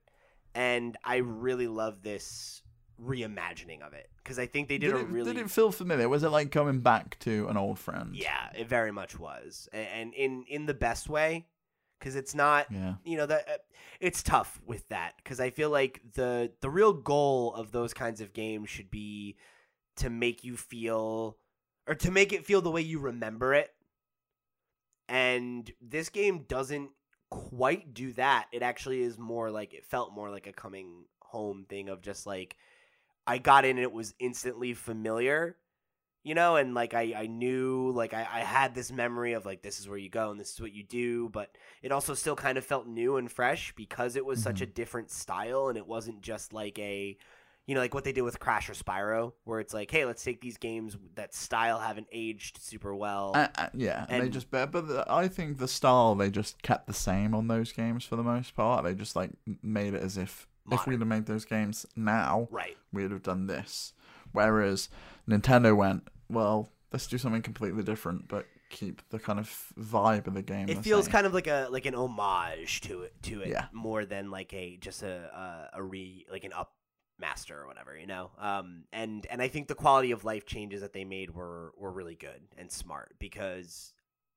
and I really love this reimagining of it because I think they did, Did, a it, really did it feel familiar? Was it like coming back to an old friend? yeah, it very much was, A- and in in the best way, because it's not Yeah. you know that uh, it's tough with that because I feel like the the real goal of those kinds of games should be to make you feel or to make it feel the way you remember it. And this game doesn't quite do that. It actually is more like it felt more like a coming home thing of just like I got in and it was instantly familiar you know and like i i knew like I, I had this memory of like this is where you go and this is what you do but it also still kind of felt new and fresh because it was such a different style and it wasn't just like a you know, like what they did with Crash or Spyro, where it's like, hey, let's take these games that style haven't aged super well. Uh, uh, yeah, and they just but, I think the style they just kept the same on those games for the most part. They just like made it as if if we'd have made those games now, right. we'd have done this. Whereas Nintendo went, well, let's do something completely different, but keep the kind of vibe of the game. It the feels same. kind of like a like an homage to it to it Yeah. more than like a just a a, a re like an up master or whatever, you know. Um and and I think the quality of life changes that they made were were really good and smart because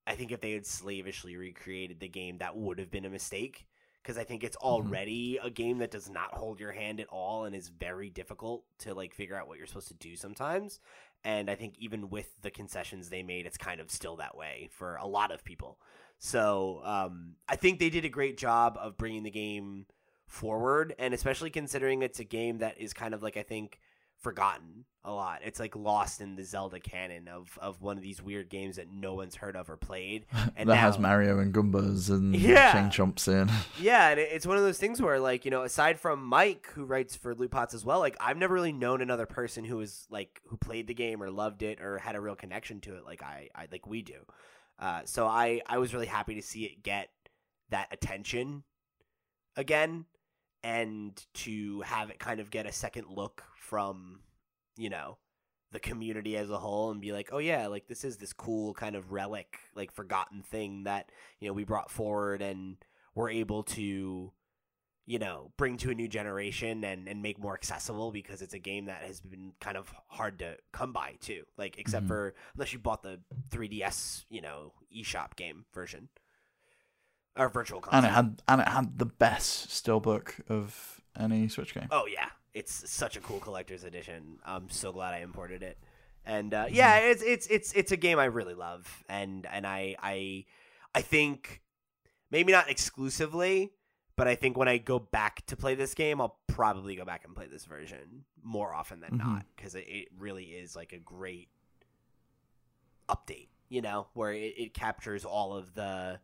I think if they had slavishly recreated the game that would have been a mistake because I think it's already a game that does not hold your hand at all and is very difficult to like figure out what you're supposed to do sometimes. And I think even with the concessions they made, it's kind of still that way for a lot of people. So um, I think they did a great job of bringing the game forward, and especially considering it's a game that is kind of like I think forgotten a lot. It's like lost in the Zelda canon of of one of these weird games that no one's heard of or played. And that now, has Mario and Goombas and Yeah. Chain Chomps in. yeah, and it's one of those things where, like, you know, aside from Mike, who writes for Loot Pots as well, like, I've never really known another person who was like who played the game or loved it or had a real connection to it, like I, I like we do. Uh, so I, I was really happy to see it get that attention again, and to have it kind of get a second look from, you know, the community as a whole and be like, oh yeah, like this is this cool kind of relic, like forgotten thing that you know we brought forward and we're able to you know bring to a new generation and and make more accessible because it's a game that has been kind of hard to come by too like except Mhm. for unless you bought the 3ds you know eShop game version or virtual console and it had and it had the best steelbook of any Switch game. Oh yeah, it's such a cool collector's edition. I'm so glad I imported it. And uh, yeah, it's it's it's it's a game I really love, and and I I I think maybe not exclusively, but I think when I go back to play this game, I'll probably go back and play this version more often than Mhm. not because it, it really is like a great update. You know, where it, it captures all of the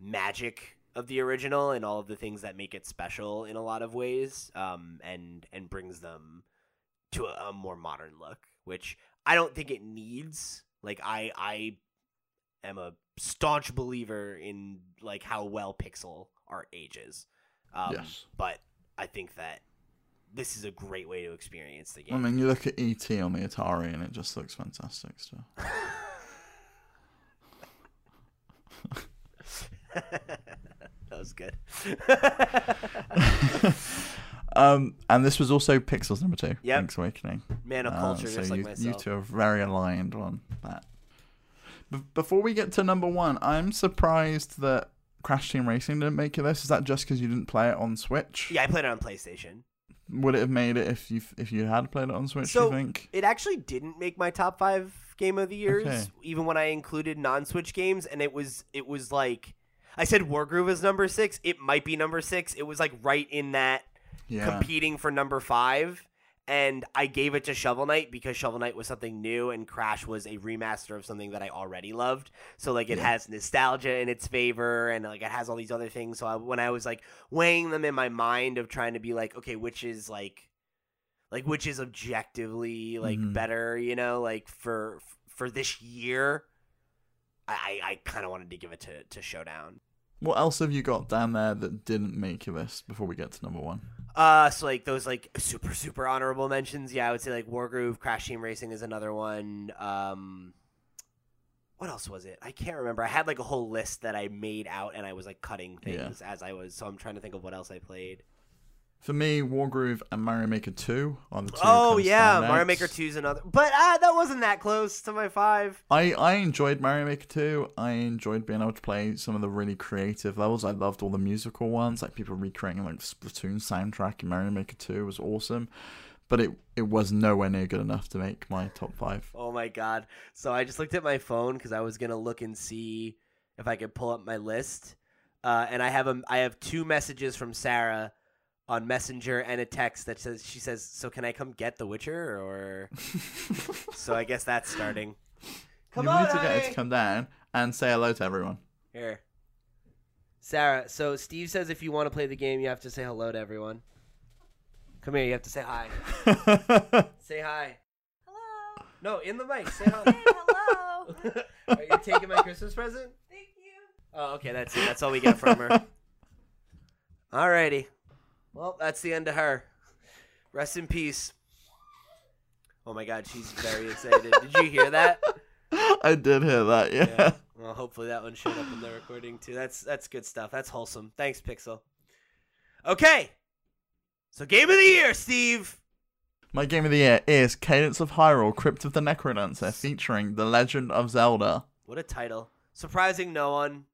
magic of the original and all of the things that make it special in a lot of ways um, and and brings them to a, a more modern look which i don't think it needs like i i am a staunch believer in like how well pixel art ages um, yes. but i think that this is a great way to experience the game. I mean, you look at ET on the Atari and it just looks fantastic still. that was good um, and this was also Pixels number two. Yep. Link's Awakening. man of culture so just like you, myself you two are very aligned on that. Be- before we get to number one, I'm surprised that Crash Team Racing didn't make it this. Is that just because you didn't play it on Switch? yeah i played it on playstation Would it have made it if you if you had played it on Switch? So- you think? it actually didn't make my top five game of the years, Okay. even when I included non-Switch games, and it was it was like I said, Wargroove is number six. It might be number six. It was like right in that Yeah. competing for number five. And I gave it to Shovel Knight because Shovel Knight was something new and Crash was a remaster of something that I already loved. So like it Yeah. has nostalgia in its favor and like it has all these other things. So I, when I was like weighing them in my mind of trying to be like, okay, which is like, like which is objectively like Mhm. better, you know, like for for this year, I I, kind of wanted to give it to to Showdown. What else have you got down there that didn't make your list before we get to number one? Uh, so like those like super super honorable mentions. Yeah, I would say like Wargroove, Crash Team Racing is another one. Um, what else was it? I can't remember. I had like a whole list that I made out, and I was like cutting Yeah. things as I was. So I'm trying to think of what else I played. For me, Wargroove and Mario Maker 2 on the two. Oh yeah, Mario. Maker Two is another, but uh, that wasn't that close to my five. I, I enjoyed Mario Maker 2. I enjoyed being able to play some of the really creative levels. I loved all the musical ones, like people recreating like the Splatoon soundtrack in Mario Maker 2 was awesome. But it it was nowhere near good enough to make my top five. Oh my god! So I just looked at my phone because I was gonna look and see if I could pull up my list, uh, and I have a I have two messages from Sarah on Messenger and a text that says she says, "So can I come get The Witcher?" Or so I guess that's starting. Come you on, need to get her to come down and say hello to everyone. Here, Sarah. So Steve says if you want to play the game, you have to say hello to everyone. Come here. You have to say hi. Say hi. Hello. No, in the mic. Say hi. Hey, hello. Are you taking my Christmas present? Thank you. Oh, okay. That's it. That's all we get from her. Alrighty. Well, that's the end of her. Rest in peace. Oh my God, she's very excited. Did you hear that? I did hear that. Yeah. Yeah. Well, hopefully that one showed up in the recording too. That's that's good stuff. That's wholesome. Thanks, Pixel. Okay. So game of the year, Steve. My game of the year is Cadence of Hyrule: Crypt of the Necrodancer, featuring The Legend of Zelda. What a title. Surprising no one.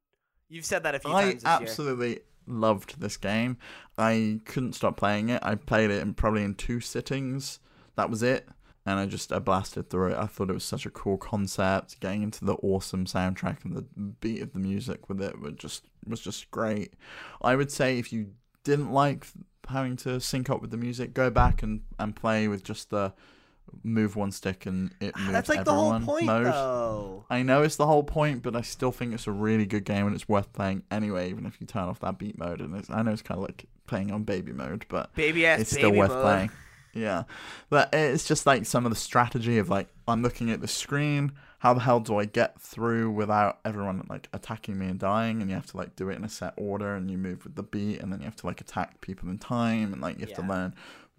You've said that a few I times this year. Loved this game. I couldn't stop playing it. I played it in probably in two sittings. That was it. And I just I blasted through it. I thought it was such a cool concept. Getting into the awesome soundtrack and the beat of the music with it was just was just great. I would say if you didn't like having to sync up with the music, go back and, and play with just the move one stick and it moves Ah, That's like the whole point, mode. though. I know it's the whole point, but I still think it's a really good game and it's worth playing anyway, even if you turn off that beat mode. And it's, I know it's kind of like playing on baby mode, but Baby it's baby still worth mode. playing. Yeah, but it's just like some of the strategy of like I'm looking at the screen. How the hell do I get through without everyone like attacking me and dying? And you have to like do it in a set order, and you move with the beat, and then you have to like attack people in time, and like you have to learn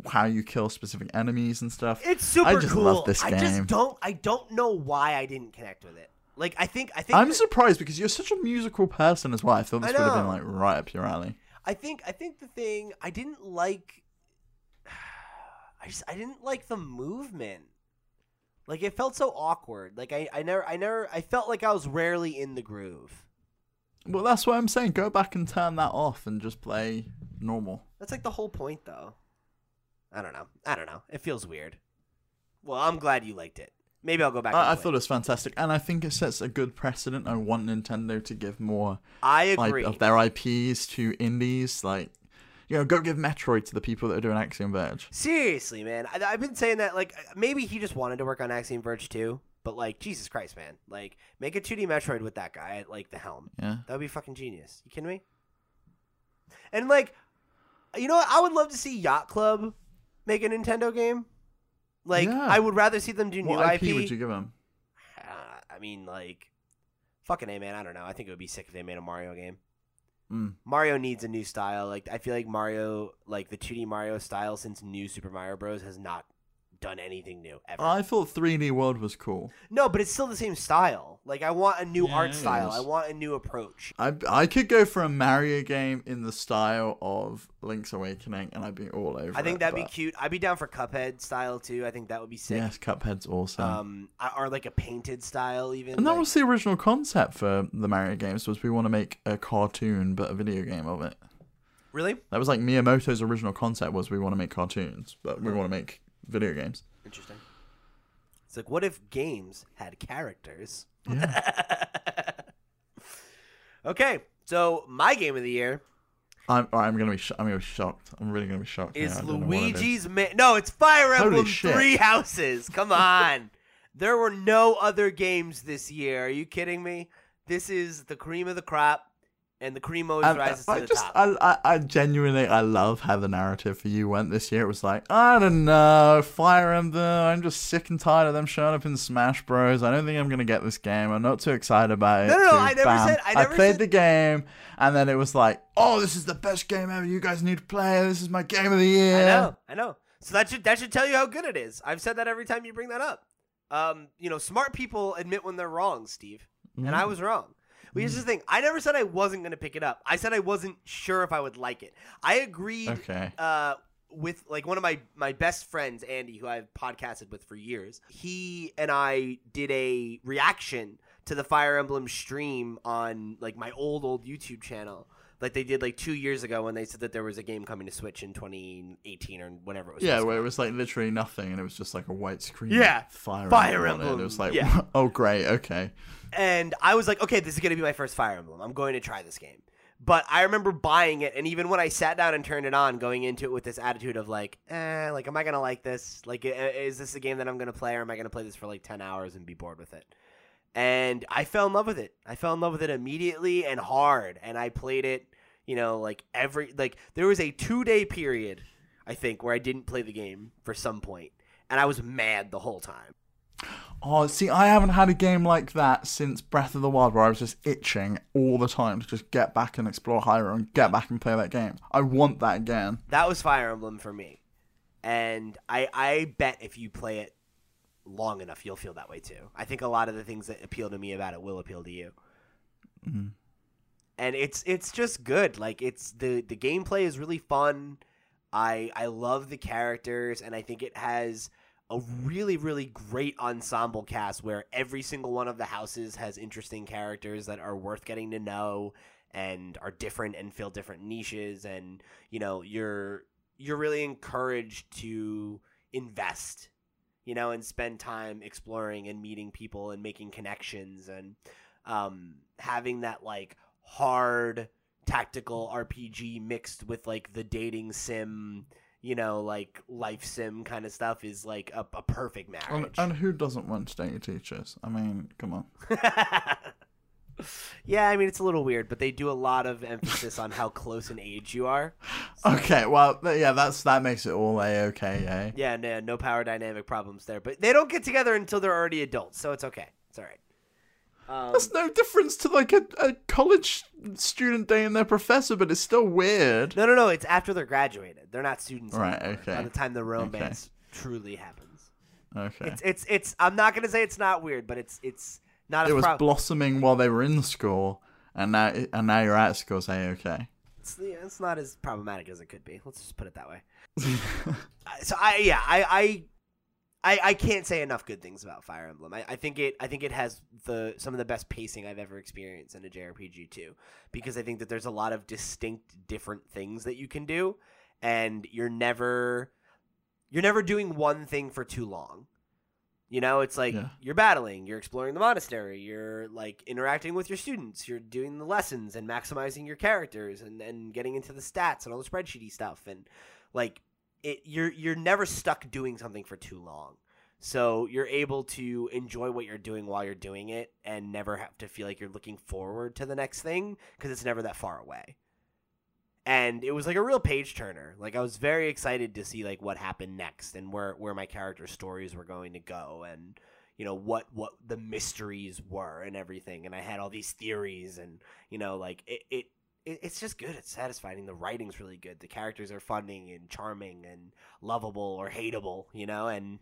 how you kill specific enemies and stuff. It's super I just cool. love this I game. just don't I don't know why I didn't connect with it. Like I think I think I'm that- surprised because you're such a musical person as well. I thought I this would have been like right up your alley. I think I think the thing I didn't like I just I didn't like the movement. Like it felt so awkward. Like I, I never I never I felt like I was rarely in the groove. Well, that's what I'm saying. Go back and turn that off and just play normal. That's like the whole point though. I don't know. I don't know. It feels weird. Well, I'm glad you liked it. Maybe I'll go back. I, I thought it was fantastic, and I think it sets a good precedent. I want Nintendo to give more I like agree. of their IPs to indies. Like, you know, go give Metroid to the people that are doing Axiom Verge. Seriously, man. I, I've been saying that. Like, maybe he just wanted to work on Axiom Verge too. But like, Jesus Christ, man! Like, make a 2D Metroid with that guy at like the helm. Yeah, That would be fucking genius. You kidding me? And like, you know what? I would love to see Yacht Club make a Nintendo game. Like, Yeah. I would rather see them do new what IP, IP. would you give them? Uh, I mean, like, fucking a man. I don't know. I think it would be sick if they made a Mario game. Mm. Mario needs a new style. Like, I feel like Mario, like the 2D Mario style since New Super Mario Bros. has not done anything new ever. I thought 3D World was cool. no, but it's still the same style. Like, I want a new Yeah, art style. I want a new approach. I I could go for a Mario game in the style of Link's Awakening, and I'd be all over. It. I think it, that'd be cute. I'd be down for Cuphead style too. I think that would be sick. Yes, Cuphead's awesome. Um, or like a painted style even. And that like- was the original concept for the Mario games was we want to make a cartoon but a video game of it. really That was like Miyamoto's original concept was we want to make cartoons, but we want to make video games. interesting. It's like, what if games had characters? Yeah. okay, so my game of the year I'm I'm gonna be sh- I'm gonna be shocked. I'm really gonna be shocked. is now. I don't know what it is. Luigi's Ma- No, it's Fire Emblem. Three Houses. Come on, there were no other games this year. Are you kidding me? This is the cream of the crop, and the cream always uh, rises I to the just top. I, I I genuinely I love how the narrative for you went this year. It was like I don't know Fire Emblem. I'm just sick and tired of them showing up in Smash Bros. I don't think I'm gonna get this game. I'm not too excited about it. No, no. I never Bam. said- I never played said- the game, and then it was like, oh, this is the best game ever. You guys need to play. This is my game of the year. I know, I know. So that should that should tell you how good it is. I've said that every time you bring that up. Um, you know, smart people admit when they're wrong, Steve, and I Mm. was wrong. But here's the thing: I never said I wasn't going to pick it up. I said I wasn't sure if I would like it. I agreed Okay. uh, with like one of my my best friends, Andy, who I've podcasted with for years. He and I did a reaction to the Fire Emblem stream on like my old old YouTube channel. Like they did like two years ago when they said that there was a game coming to Switch in 2018 or whatever it was. Yeah, where it was like literally nothing, and it was just like a white screen. Yeah, Fire, Fire Emblem. it. It was like, yeah. oh great, okay. and I was like, okay, this is gonna be my first Fire Emblem. I'm going to try this game. But I remember buying it, and even when I sat down and turned it on, going into it with this attitude of like, eh, like, am I gonna like this? Like, is this a game that I'm gonna play, or am I gonna play this for like ten hours and be bored with it? And I fell in love with it. I fell in love with it immediately and hard, and I played it. You know, like every like there was a two day period. I think, where I didn't play the game for some point, and I was mad the whole time. Oh, see, I haven't had a game like that since Breath of the Wild, where I was just itching all the time to just get back and explore Hyrule and get back and play that game. I want that again. That was Fire Emblem for me, and I I bet if you play it long enough, you'll feel that way too. I think a lot of the things that appeal to me about it will appeal to you. Mhm. And it's it's just good. Like it's the the gameplay is really fun. I I love the characters, and I think it has a really really great ensemble cast where every single one of the houses has interesting characters that are worth getting to know and are different and fill different niches and you know you're you're really encouraged to invest you know and spend time exploring and meeting people and making connections and um, having that like hard tactical rpg mixed with like the dating sim you know like life sim kind of stuff is like a, a perfect And, marriage and who doesn't want to date your teachers? I mean, come on. yeah i mean it's a little weird but they do a lot of emphasis on how close in age you are Okay, well, yeah, that's that makes it all a okay, eh? Yeah, no, no power dynamic problems there. But they don't get together until they're already adults, so it's okay. It's all right. Um, That's no difference to like a, a college student dating their professor, but it's still weird. no, no, no. It's after they're graduated. They're not students. Right, anymore By the time the romance truly happens, Okay. it's it's it's. I'm not gonna say it's not weird, but it's it's not it was prob- blossoming while they were in school, and now and now you're out of school, say okay. it's, it's not as problematic as it could be. Let's just put it that way. So I yeah I I. I, I can't say enough good things about Fire Emblem. I, I think it I think it has the some of the best pacing I've ever experienced in a JRPG too, because I think that there's a lot of distinct different things that you can do, and you're never you're never doing one thing for too long. You know, it's like Yeah. you're battling, you're exploring the monastery, you're like interacting with your students, you're doing the lessons and maximizing your characters and, and getting into the stats and all the spreadsheety stuff and like it you're you're never stuck doing something for too long. So you're able to enjoy what you're doing while you're doing it and never have to feel like you're looking forward to the next thing because it's never that far away. And it was like a real page turner. Like I was very excited to see like what happened next and where where my character stories were going to go and you know what what the mysteries were and everything and I had all these theories and you know like it, it it, it's just good. It's satisfying. The writing's really good. The characters are funny and charming and lovable or hateable, you know. And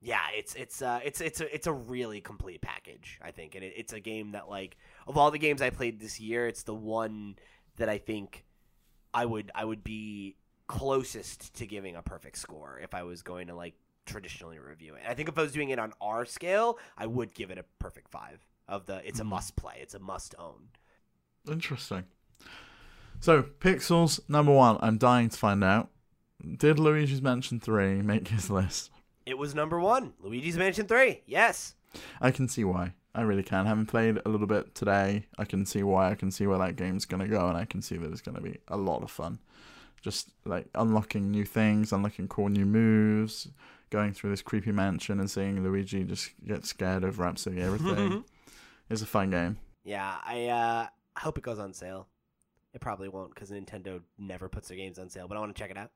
yeah, it's it's uh it's it's a it's a really complete package. I think, and it, it's a game that like of all the games I played this year, it's the one that I think I would I would be closest to giving a perfect score if I was going to like traditionally review it. I think if I was doing it on our scale, I would give it a perfect five. Of the, it's a Mhm. must play. It's a must own. Interesting. So, Pixels, number one, I'm dying to find out. Did Luigi's Mansion 3 make his list? It was number one. Luigi's Mansion 3. Yes. I can see why. I really can. Having played a little bit today, I can see why. I can see where that game's going to go, and I can see that it's going to be a lot of fun. Just like unlocking new things, unlocking cool new moves, going through this creepy mansion and seeing Luigi just get scared of absolutely everything. it's a fun game. yeah, I uh, hope it goes on sale. It probably won't because Nintendo never puts their games on sale, but I want to check it out.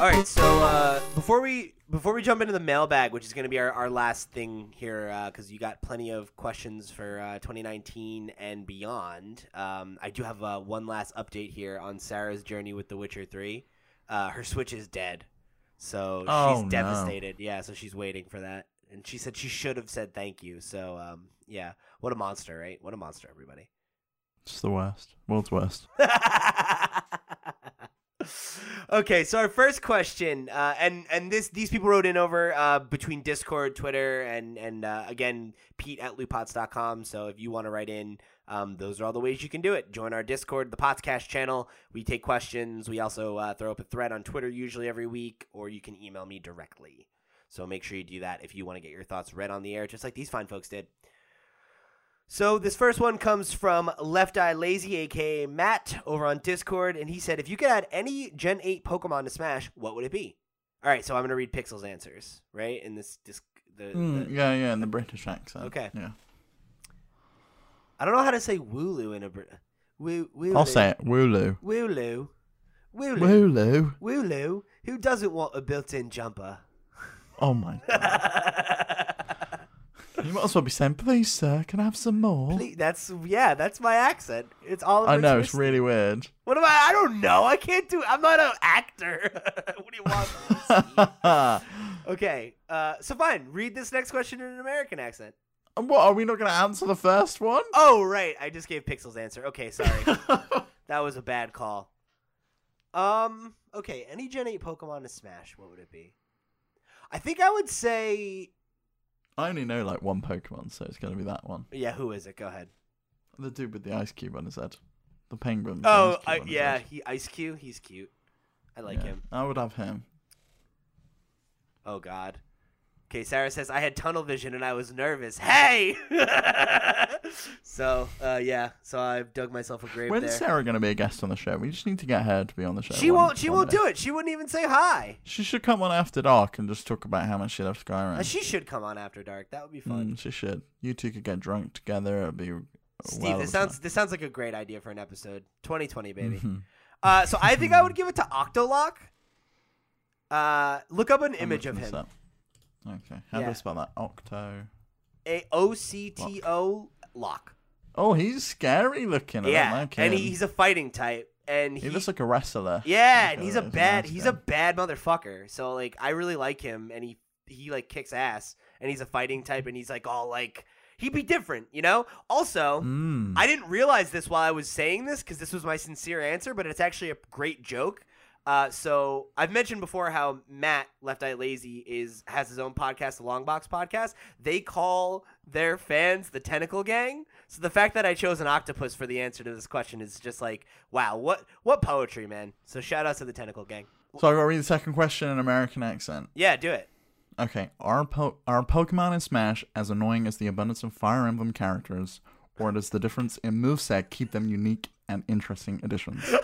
All right, so uh, before we before we jump into the mailbag, which is going to be our, our last thing here, because you got plenty of questions for uh, 2019 and beyond. Um, I do have uh, one last update here on Sarah's journey with The Witcher 3. Uh, her Switch is dead, so Oh, she's no. devastated. Yeah, so she's waiting for that, and she said she should have said thank you. So um, yeah, what a monster, right? What a monster, everybody. It's the worst. World's worst. okay, so our first question, uh, and and this these people wrote in over uh, between Discord, Twitter, and and uh, again Pete at lootpots.com. So if you want to write in, um, those are all the ways you can do it. Join our Discord, the Podcast channel. We take questions. We also uh, throw up a thread on Twitter usually every week, or you can email me directly. So make sure you do that if you want to get your thoughts read on the air, just like these fine folks did. So this first one comes from Left Eye Lazy, aka Matt, over on Discord, and he said, "If you could add any Gen Eight Pokemon to Smash, what would it be?" All right, so I'm gonna read Pixel's answers, right? In this, this the, Mm, the yeah, yeah, in the British accent. Okay. Yeah. I don't know how to say Wooloo in a Brit. Woo, Wooloo. I'll say it. Wooloo. Wooloo. Wooloo. Wooloo. Wooloo. Who doesn't want a built-in jumper? Oh my god. you might as well be saying, please, sir, can I have some more? Please, that's yeah, that's my accent. It's all. I know, it's really weird. What am I? I don't know. I can't do. I'm not an actor. what do you want? from me, Steve? okay, uh, so fine. Read this next question in an American accent. And what, are we not going to answer the first one? Oh right, I just gave Pixel's answer. Okay, sorry. that was a bad call. Um. Okay. Any Gen 8 Pokemon to Smash? What would it be? I think I would say. I only know like one Pokemon, so it's going to be that one. Yeah. Who is it? Go ahead. The dude with the ice cube on his head. The penguin. with the Oh, ice cube I, on his yeah. head. He Ice Cube. He's cute. I like Yeah, him. I would have him. Oh God. Okay, Sarah says I had tunnel vision and I was nervous. Hey. so, uh, yeah. So I dug myself a grave When's there. Sarah going to be a guest on the show? We just need to get her to be on the show. she one- won't. She won't day. do it. She wouldn't even say hi. She should come on after dark and just talk about how much she loves Skyrim. Uh, she should come on after dark. That would be fun. Mm, she should. You two could get drunk together. It'd be. Steve, well this sounds this sounds like a great idea for an episode. 2020, baby. Mhm. Uh, so I think I would give it to Octolock. Uh, look up an I'm image of him. up. Okay, how do Yeah. I spell that? Octo. A O C T O lock. Oh, he's scary looking. I Yeah, don't like and he, he's a fighting type, and he looks like a wrestler. Yeah, and he's a bad he's a bad motherfucker. So like I really like him and he he like kicks ass and he's a fighting type and he's like all like he'd be different, you know? Also, Mm. I didn't realize this while I was saying this cuz this was my sincere answer, but it's actually a great joke. Uh, so I've mentioned before how Matt Left Eye Lazy is has his own podcast, the Longbox Podcast. They call their fans the Tentacle Gang. So the fact that I chose an octopus for the answer to this question is just like, wow, what what poetry, man. So shout out to the Tentacle Gang. So I got to read the second question in American accent. Yeah, do it. Okay, are po- are Pokemon in Smash as annoying as the abundance of Fire Emblem characters, or does the difference in moveset keep them unique and interesting additions?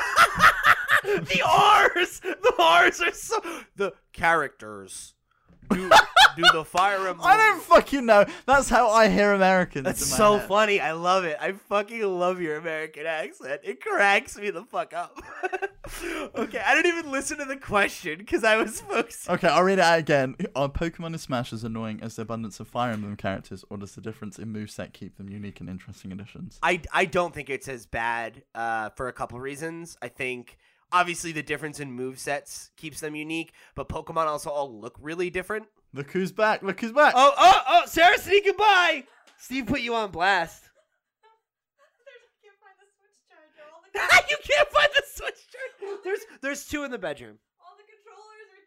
the R's, the R's are so the characters. Do, do the Fire Emblem. I don't fucking know. That's how I hear Americans. That's so head. funny. I love it. I fucking love your American accent. It cracks me the fuck up. okay, I didn't even listen to the question because I was focused. Okay, I'll read it out again. Are Pokemon in Smash as annoying as the abundance of Fire Emblem characters, or does the difference in moveset keep them unique and interesting additions? I, I don't think it's as bad uh, for a couple reasons. I think obviously the difference in move sets keeps them unique, but Pokemon also all look really different. Look who's back! Look who's back! Oh, oh, oh, Sarah sneaking by! Steve put you on blast. can't find the switch charger. All the, you can't find the switch charger. There's there's two in the bedroom. all the controllers are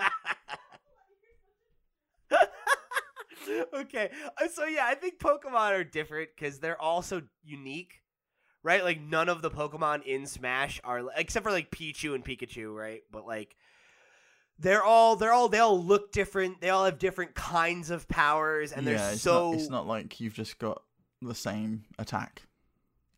dead. okay, uh, so yeah, I think Pokemon are different because they're all so unique, right? Like none of the Pokemon in Smash are except for like Pichu and Pikachu, right? But like they're all they're all they all look different. They all have different kinds of powers, and yeah, they're it's so not, it's not like you've just got the same attack.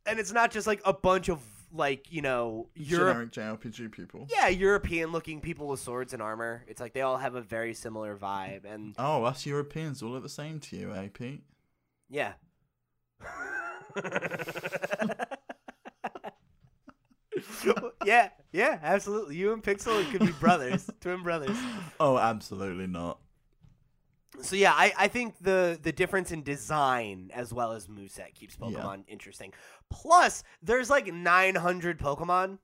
and it's not just like a bunch of like you know Europe Generic JRPG people. yeah European looking people with swords and armor. It's like they all have a very similar vibe, and Oh, us Europeans all look the same to you, eh, Pete? Yeah. yeah, yeah, absolutely. You and Pixel could be brothers, twin brothers. Oh, absolutely not. So yeah, I, I think the the difference in design as well as moveset keeps Yeah. Pokemon interesting. Plus, there's like 900 Pokemon,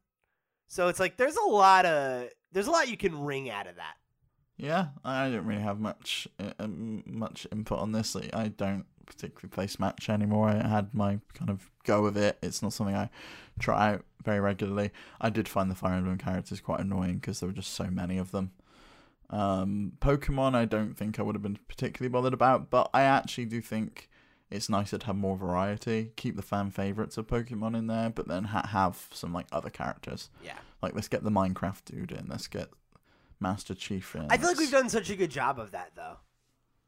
so it's like there's a lot of there's a lot you can wring out of that. Yeah, I don't really have much uh, um, much input on this. Like, I don't particularly play Smash anymore. I had my kind of go with it. It's not something I try out very regularly. I did find the Fire Emblem characters quite annoying because there were just so many of them. Um, Pokemon, I don't think I would have been particularly bothered about, but I actually do think it's nicer to have more variety. Keep the fan favorites of Pokemon in there, but then ha- have some like other characters. Yeah. Like let's get the Minecraft dude in. Let's get Master Chief in. I feel like we've done such a good job of that though.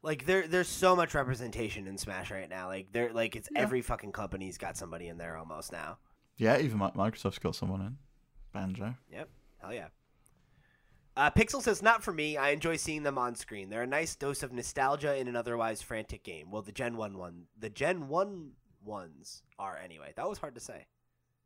Like there there's so much representation in Smash right now. Like there like it's Yeah. every fucking company's got somebody in there almost now. Yeah, even Microsoft's got someone in. Banjo. Yep. Hell yeah. Uh, Pixel says, not for me. I enjoy seeing them on screen. They're a nice dose of nostalgia in an otherwise frantic game. Well, the Gen 1 one. The Gen 1 ones are anyway. That was hard to say.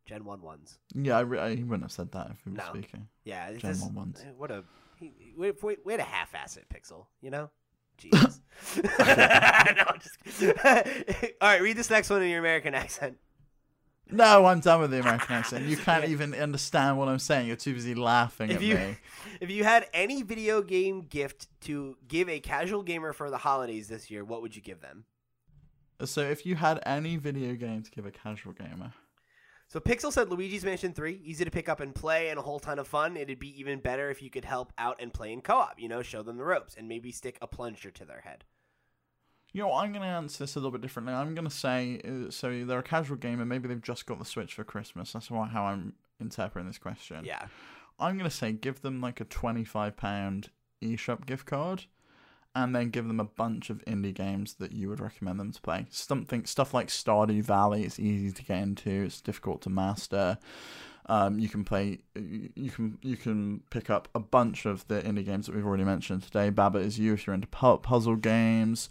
Gen one ones. Yeah, I, re- I he wouldn't have said that if he was No. speaking. Yeah, Gen just- one ones. eh, What a he, way, way, way to half-ass it, Pixel. You know. Jesus. no, just All right, read this next one in your American accent. No, I'm done with the American accent. You can't even understand what I'm saying. You're too busy laughing If at you me. if you had any video game gift to give a casual gamer for the holidays this year, what would you give them? Uh, so, if you had any video game to give a casual gamer, So Pixel said Luigi's Mansion 3, easy to pick up and play and a whole ton of fun. It'd be even better if you could help out and play in co-op, you know, show them the ropes and maybe stick a plunger to their head. You know, I'm going to answer this a little bit differently. I'm going to say, uh, so they're a casual gamer. Maybe they've just got the Switch for Christmas. That's why, how I'm interpreting this question. Yeah. I'm going to say give them like a £25 eShop gift card and then give them a bunch of indie games that you would recommend them to play. Something stuff like Stardew Valley, it's easy to get into, it's difficult to master. Um, you can play you can you can pick up a bunch of the indie games that we've already mentioned today. Baba is you if you're into puzzle games.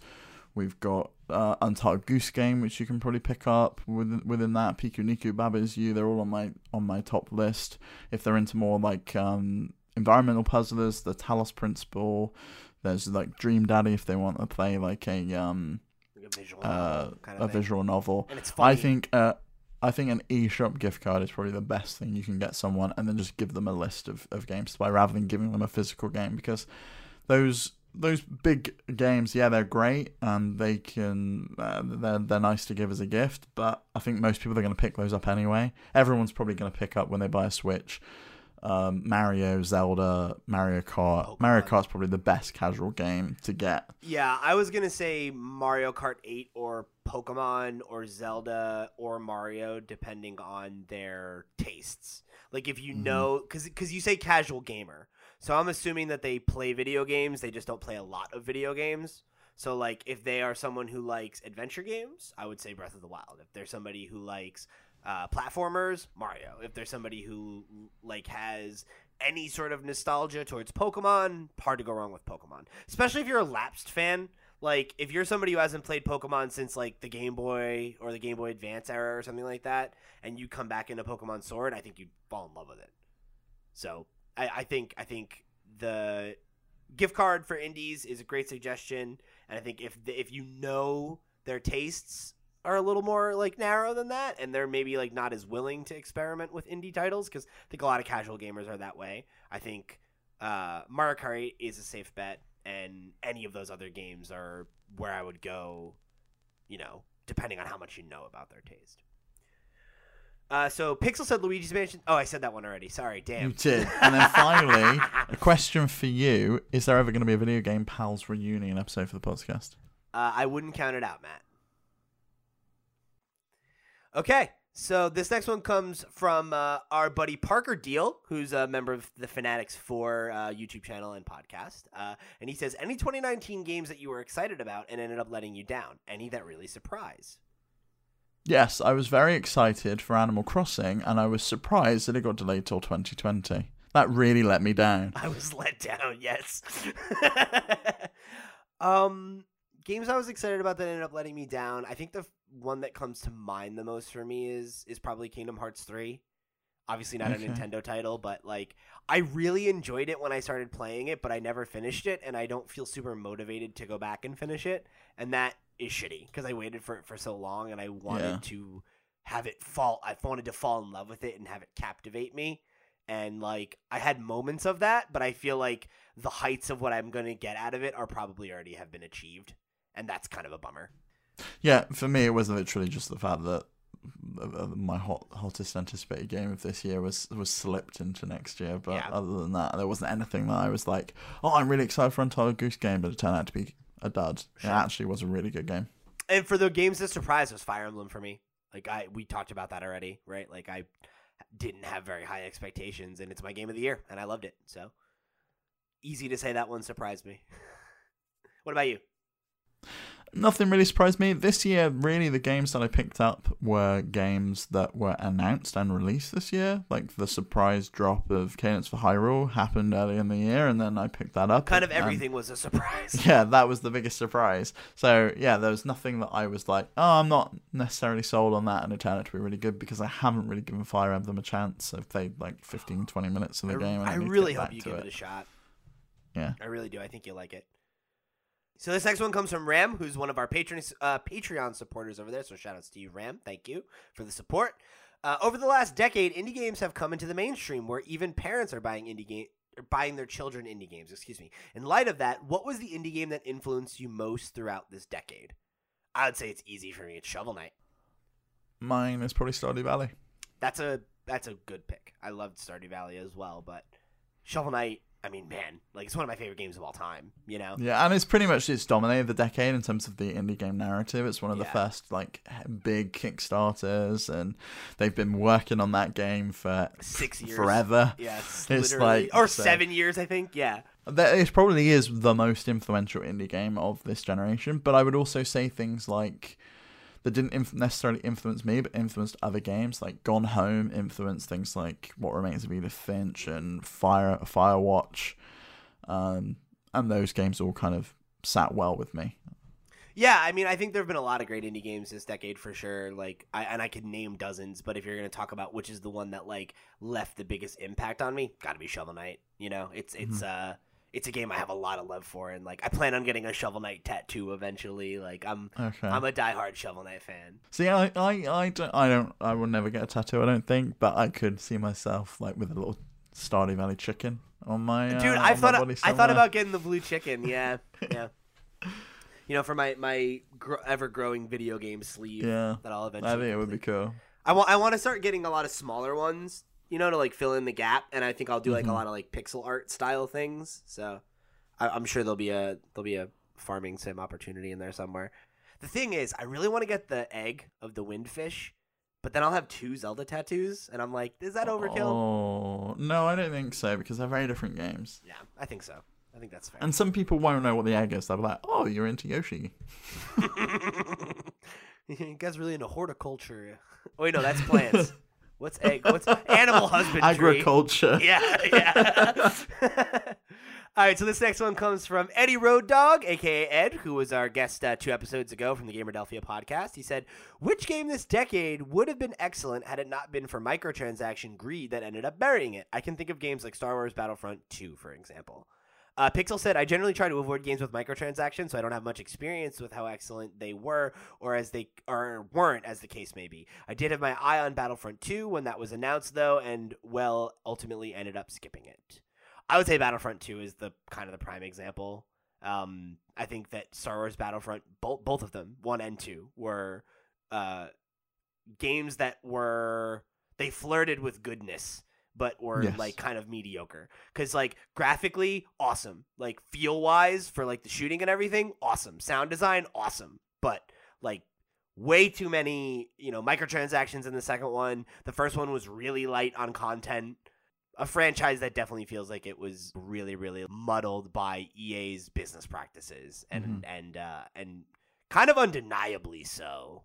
We've got uh, Untitled Goose Game, which you can probably pick up within within that. Pikuniku, Baba is you. They're all on my on my top list. If they're into more like um, environmental puzzlers, the Talos Principle. There's like Dream Daddy if they want to play like a um a visual uh, novel kind of a thing. visual novel. And it's funny. I think uh, I think an eShop gift card is probably the best thing you can get someone, and then just give them a list of, of games to play rather than giving them a physical game because those those big games, yeah, they're great and they can uh, they're they're nice to give as a gift, but I think most people are going to pick those up anyway. Everyone's probably going to pick up when they buy a Switch. Um, Mario, Zelda, Mario Kart. Mario Pokemon. Kart's probably the best casual game to get. Yeah, I was gonna say Mario Kart 8 or Pokemon or Zelda or Mario, depending on their tastes. Like if you Mhm. know, because because you say casual gamer, so I'm assuming that they play video games. They just don't play a lot of video games. So like if they are someone who likes adventure games, I would say Breath of the Wild. If they're somebody who likes uh, platformers, Mario. If there's somebody who like has any sort of nostalgia towards Pokemon, hard to go wrong with Pokemon. Especially if you're a lapsed fan. Like if you're somebody who hasn't played Pokemon since like the Game Boy or the Game Boy Advance era or something like that, and you come back into Pokemon Sword, I think you'd fall in love with it. So I, I think I think the gift card for indies is a great suggestion, and I think if the, if you know their tastes are a little more like narrow than that, and they're maybe like not as willing to experiment with indie titles, because I think a lot of casual gamers are that way. I think uh, Mario Kart is a safe bet, and any of those other games are where I would go. You know, depending on how much you know about their taste. Uh, so Pixel said Luigi's Mansion. Oh, I said that one already. Sorry, damn. You did. And then finally, a question for you: Is there ever going to be a video game pals reunion episode for the podcast? Uh, I wouldn't count it out, Matt. Okay, so this next one comes from uh, our buddy Parker Deal, who's a member of the Fanatics for uh, YouTube channel and podcast. Uh, and he says, Any 2019 games that you were excited about and ended up letting you down? Any that really surprise? Yes, I was very excited for Animal Crossing, and I was surprised that it got delayed till 2020. That really let me down. I was let down, yes. um, games I was excited about that ended up letting me down. I think the one that comes to mind the most for me is is probably Kingdom Hearts 3. Obviously not Okay. a Nintendo title, but like I really enjoyed it when I started playing it, but I never finished it and I don't feel super motivated to go back and finish it, and that is shitty because I waited for it for so long and I wanted Yeah. to have it fall I wanted to fall in love with it and have it captivate me and like I had moments of that, but I feel like the heights of what I'm going to get out of it are probably already have been achieved, and that's kind of a bummer. Yeah, for me, it was literally just the fact that my hot, hottest anticipated game of this year was was slipped into next year. But Yeah. other than that, there wasn't anything that I was like, "Oh, I'm really excited for Untitled Goose Game," but it turned out to be a dud. It actually was a really good game. And for the games that surprised was Fire Emblem for me. Like I we talked about that already, right? Like I didn't have very high expectations, and it's my game of the year, and I loved it. So easy to say that one surprised me. what about you? Nothing really surprised me. This year, really, the games that I picked up were games that were announced and released this year. Like the surprise drop of Cadence for Hyrule happened early in the year, and then I picked that up. Kind of and- everything was a surprise. yeah, that was the biggest surprise. So yeah, there was nothing that I was like, oh, I'm not necessarily sold on that, and it turned out to be really good because I haven't really given Fire Emblem a chance. I've played like 15, 20 minutes of the I, game. And I, I really hope you give it. it. a shot. Yeah. I really do. I think you'll like it. So this next one comes from Ram, who's one of our patron uh, Patreon supporters over there. So shout outs to you, Ram. Thank you for the support. Uh, over the last decade, indie games have come into the mainstream, where even parents are buying indie game, or buying their children indie games. Excuse me. In light of that, what was the indie game that influenced you most throughout this decade? I would say it's easy for me. It's Shovel Knight. Mine is probably Stardew Valley. That's a that's a good pick. I loved Stardew Valley as well, but Shovel Knight. I mean, man, like it's one of my favorite games of all time. You know. Yeah, and it's pretty much it's dominated the decade in terms of the indie game narrative. It's one of the first like big Kickstarters, and they've been working on that game for Six years. forever. Yes, It's literally. like- or so- seven years, I think. Yeah, That it probably is the most influential indie game of this generation, but I would also say things like that didn't inf- necessarily influence me, but influenced other games. Like Gone Home influenced things like What Remains of Edith Finch and Fire Firewatch, um, and those games all kind of sat well with me. yeah. I mean, I think there have been a lot of great indie games this decade for sure. Like, I and I could name dozens, but if you're gonna talk about which is the one that like left the biggest impact on me, got to be Shovel Knight. You know, it's it's uh it's a game I have a lot of love for, and like I plan on getting a Shovel Knight tattoo eventually. Like, I'm Okay. I'm a diehard Shovel Knight fan. See, I, I, I don't, I don't, I will never get a tattoo. I don't think, but I could see myself like with a little Stardew Valley chicken on my. Dude, uh, I thought I thought about getting the blue chicken. Yeah, yeah. You know, for my my gr- ever growing video game sleeve Yeah, that I'll eventually. I think it would be cool. I want I want to start getting a lot of smaller ones. You know, to like fill in the gap, and I think I'll do like a Mhm. lot of like pixel art style things. So I, I'm sure there'll be a there'll be a farming sim opportunity in there somewhere. The thing is, I really want to get the egg of the windfish, but then I'll have two Zelda tattoos, and I'm like, is that overkill? Oh no, I don't think so because they're very different games. Yeah, I think so. I think that's fair. And some people won't know what the egg is. They'll be like, "Oh, you're into Yoshi." you guys really into horticulture? Oh wait, no, that's plants. What's egg? What's animal husbandry? Agriculture. Yeah, yeah. All right, so this next one comes from Eddie Road Dog, aka Ed, who was our guest uh, two episodes ago from the Gamerdelphia podcast. He said, "Which game this decade would have been excellent had it not been for microtransaction greed that ended up burying it? I can think of games like Star Wars Battlefront 2, for example." Uh, Pixel said, I generally try to avoid games with microtransactions, so I don't have much experience with how excellent they were or as they or weren't, as the case may be. I did have my eye on Battlefront 2 when that was announced, though, and well, ultimately ended up skipping it. I would say Battlefront 2 is the kind of the prime example. Um, I think that Star Wars Battlefront, both both of them, one and two, were uh, games that were they flirted with goodness but were Yes. like kind of mediocre. Because like graphically awesome. Like feel wise for like the shooting and everything awesome. Sound design awesome. But like way too many you know microtransactions in the second one. The first one was really light on content. A franchise that definitely feels like it was really really muddled by EA's business practices and Mhm. and uh and kind of undeniably so.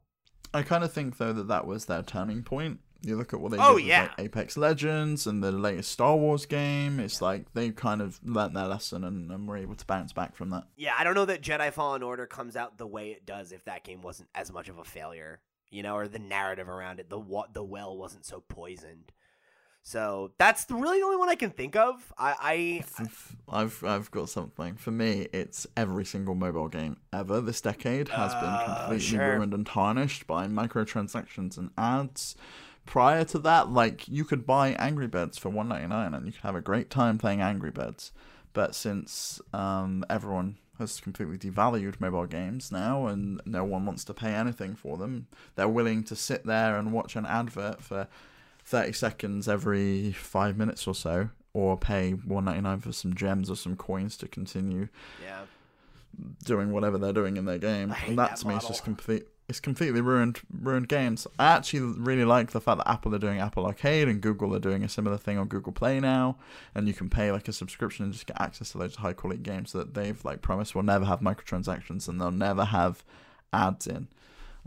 I kind of think though that that was their turning point. You look at what they Oh, did with yeah. like, Apex Legends and the latest Star Wars game. It's like they kind of learnt their lesson and, and were able to bounce back from that. Yeah, I don't know that Jedi Fallen Order comes out the way it does if that game wasn't as much of a failure, you know, or the narrative around it, the wa- the well wasn't so poisoned. So that's the, really the only one I can think of. I, I've I've got something. For me, it's every single mobile game ever this decade has Oh, been uh, completely sure. ruined and tarnished by microtransactions and ads. Prior to that, like you could buy Angry Birds for one ninety nine and you could have a great time playing Angry Birds. But since um, everyone has completely devalued mobile games now and no one wants to pay anything for them, they're willing to sit there and watch an advert for 30 seconds every five minutes or so, or pay 199 for some gems or some coins to continue yeah, doing whatever they're doing in their game. And that, that to me is just complete. It's completely ruined ruined games. I actually really like the fact that Apple are doing Apple Arcade and Google are doing a similar thing on Google Play now, and you can pay like a subscription and just get access to those high quality games that they've like promised will never have microtransactions and they'll never have ads in.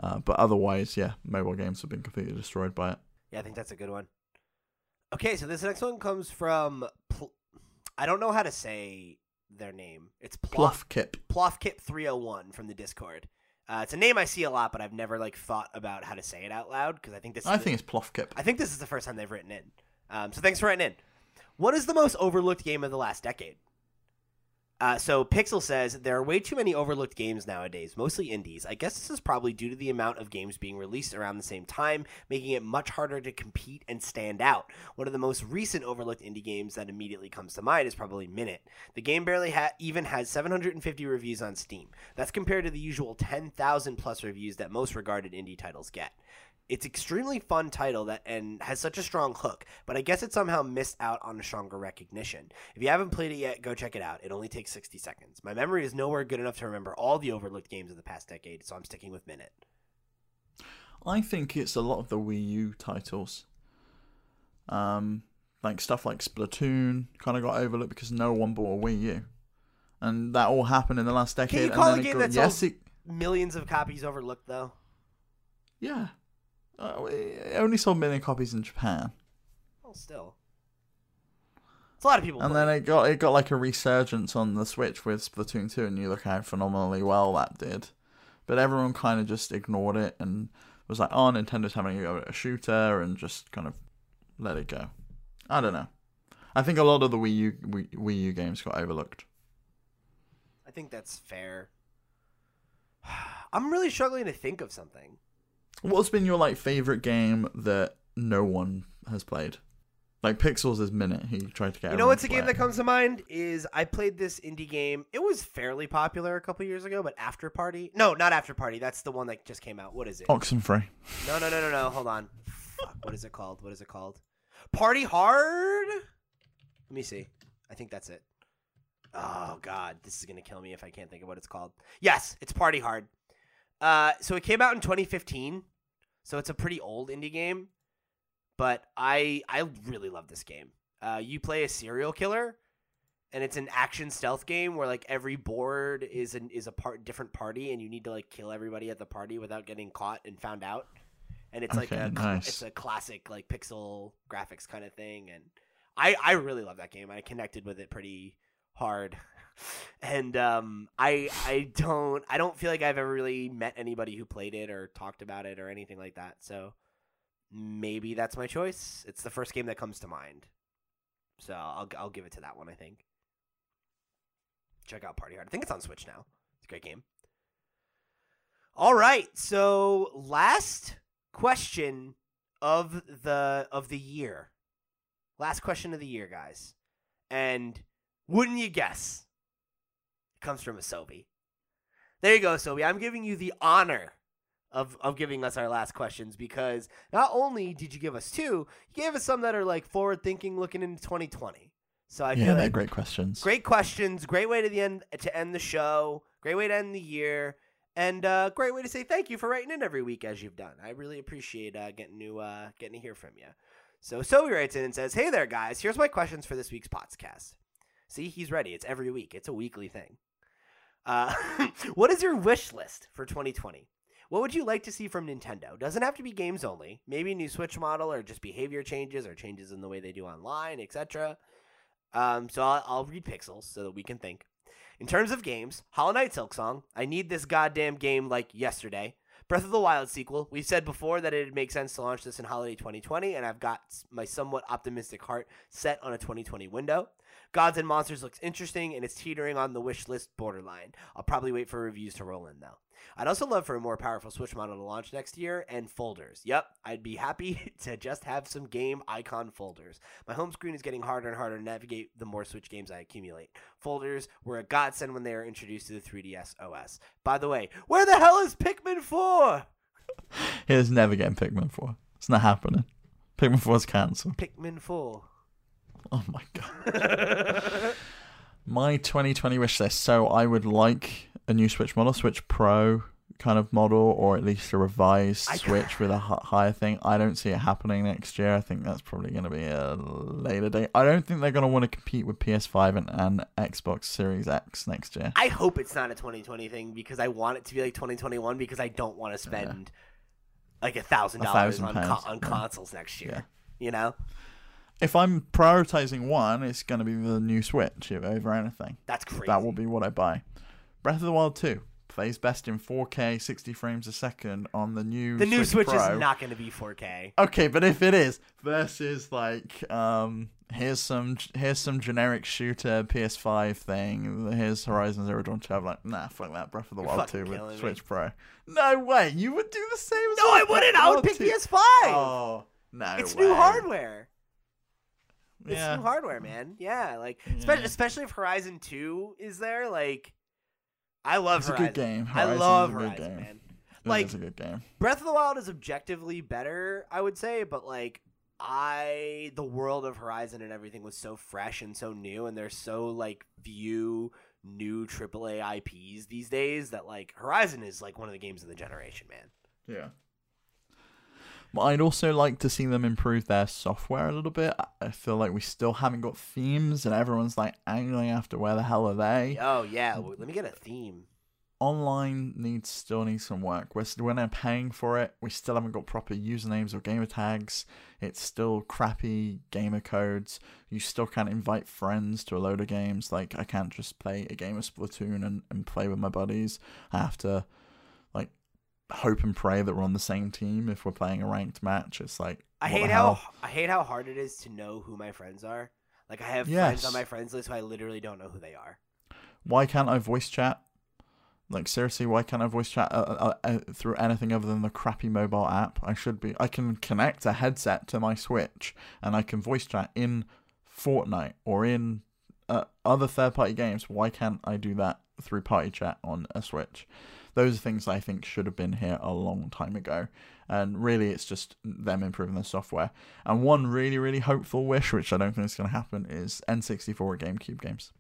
Uh, but otherwise, yeah, mobile games have been completely destroyed by it. Yeah, I think that's a good one. Okay, so this next one comes from. Pl- I don't know how to say their name. It's Plof. Plofkip three hundred one from the Discord. Uh, it's a name I see a lot, but I've never like thought about how to say it out loud because I think this. I is the- think it's Pluff Kip. I think this is the first time they've written in. Um, so thanks for writing in. What is the most overlooked game of the last decade? Uh, so Pixel says there are way too many overlooked games nowadays, mostly indies. I guess this is probably due to the amount of games being released around the same time, making it much harder to compete and stand out. One of the most recent overlooked indie games that immediately comes to mind is probably Minute. The game barely ha- even has 750 reviews on Steam. That's compared to the usual 10,000 plus reviews that most regarded indie titles get. It's extremely fun title that and has such a strong hook, but I guess it somehow missed out on a stronger recognition. If you haven't played it yet, go check it out. It only takes 60 seconds. My memory is nowhere good enough to remember all the overlooked games of the past decade, so I'm sticking with Minute. I think it's a lot of the Wii U titles. Um, like stuff like Splatoon kind of got overlooked because no one bought a Wii U, and that all happened in the last decade. Can you and call then a it game got- that's yes, it, Millions of copies overlooked though. yeah, uh, it only sold a million copies in Japan, Well, still. It's a lot of people. and play then it. got it got like a resurgence on the Switch with Splatoon two, and you look how phenomenally well that did. But everyone kind of just ignored it and was like, "Oh, Nintendo's having a a shooter," and just kind of let it go. I don't know. I think a lot of the Wii U Wii, Wii U games got overlooked. I think that's fair. I'm really struggling to think of something. What's been your like favorite game that no one has played? Like Pixels is Minute. He tried to get. You know what's a game it. that comes to mind is I played this indie game. It was fairly popular a couple years ago, but After Party. No, not After Party. That's the one that just came out. What is it? Oxenfree. No, no, no, no, no. Hold on. Fuck. What is it called? What is it called? Party Hard. Let me see. I think that's it. Oh God, this is gonna kill me if I can't think of what it's called. Yes, it's Party Hard. Uh, so it came out in 2015. So it's a pretty old indie game, but I I really love this game. Uh, you play a serial killer, and it's an action stealth game where like every board is an is a part different party, and you need to like kill everybody at the party without getting caught and found out. And it's like a nice. it's a classic like pixel graphics kind of thing, and I I really love that game. I connected with it pretty hard. And um, I I don't I don't feel like I've ever really met anybody who played it or talked about it or anything like that. So maybe that's my choice. It's the first game that comes to mind. So I'll I'll give it to that one. I think. Check out Party Hard. I think it's on Switch now. It's a great game. All right. So last question of the of the year. Last question of the year, guys. And wouldn't you guess? It comes from a Sobi. There you go, Sobi. I'm giving you the honor of of giving us our last questions because not only did you give us two, you gave us some that are like forward thinking, looking into 2020. So I yeah, feel they're like great questions. great questions, great way to the end to end the show, great way to end the year, and uh, great way to say thank you for writing in every week as you've done. I really appreciate uh, getting to uh, getting to hear from you. So Sobi writes in and says, "Hey there, guys. Here's my questions for this week's podcast. See, he's ready. It's every week. It's a weekly thing. Uh, what is your wish list for 2020? What would you like to see from Nintendo? Doesn't have to be games only. Maybe a new Switch model, or just behavior changes, or changes in the way they do online, etc. Um, so I'll, I'll read pixels so that we can think. In terms of games, Hollow Knight Silksong. I need this goddamn game like yesterday. Breath of the Wild sequel. We've said before that it'd make sense to launch this in holiday 2020, and I've got my somewhat optimistic heart set on a 2020 window. Gods and Monsters looks interesting, and it's teetering on the wish list borderline. I'll probably wait for reviews to roll in though. I'd also love for a more powerful Switch model to launch next year, and folders. Yep, I'd be happy to just have some game icon folders. My home screen is getting harder and harder to navigate the more Switch games I accumulate. Folders were a godsend when they were introduced to the 3DS OS. By the way, where the hell is Pikmin 4? He was never getting Pikmin 4. It's not happening. Pikmin 4 is cancelled. Pikmin 4. Oh my god. My 2020 wish list. So I would like a new Switch model, Switch Pro, kind of model, or at least a revised I- Switch with a higher thing. I don't see it happening next year. I think that's probably going to be a later date. I don't think they're going to want to compete with PS5 and, and Xbox Series X next year. I hope it's not a 2020 thing because I want it to be like 2021 because I don't want to spend like a thousand dollars on co- on yeah. consoles next year. Yeah. You know, If I'm prioritizing one, it's going to be the new Switch over anything. that's crazy. That will be what I buy. Breath of the Wild 2 plays best in 4K, 60 frames a second on the new the new Switch Pro. is not going to be 4K. Okay, but if it is versus like um here's some here's some generic shooter PS5 thing, here's Horizon Zero Dawn 2, I'm like, nah, fuck that, Breath of the You're Wild 2 killing with me. Switch Pro. No way, you would do the same as No, I wouldn't. I would pick 2. PS5. Oh, no it's way. new hardware. It's Yeah. new hardware, man. Yeah, like Yeah. especially, especially if Horizon 2 is there. Like, I love It's a good game. I love Horizon, game. man. It Like- is a good game. Breath of the Wild is objectively better, I would say, but like I the world of Horizon and everything was so fresh and so new and there's so like few new AAA IPs these days that like Horizon is like one of the games of the generation, man. Yeah. Well, I'd also like to see them improve their software a little bit. I- feel like we still haven't got themes, and everyone's like angling after where the hell are they? Oh yeah, w- let me get a theme. Online needs still needs some work. We're we're now paying for it. We still haven't got proper usernames or gamer tags. It's still crappy gamer codes. You still can't invite friends to a load of games. Like I can't just play a game of Splatoon and, and play with my buddies. I have to hope and pray that we're on the same team if we're playing a ranked match. It's like I hate how I hate how hard it is to know who my friends are. Like I have friends Yes. on my friends list who I literally don't know who they are. why can't I voice chat? Like seriously, why can't I voice chat uh, uh, uh, through anything other than the crappy mobile app? I should be. I can connect a headset to my Switch and I can voice chat in Fortnite or in uh, other third-party games. Why can't I do that through Party Chat on a Switch? Those are things I think should have been here a long time ago. And really, it's just them improving the software. And one really, really hopeful wish, which I don't think is going to happen, is N64 or GameCube games.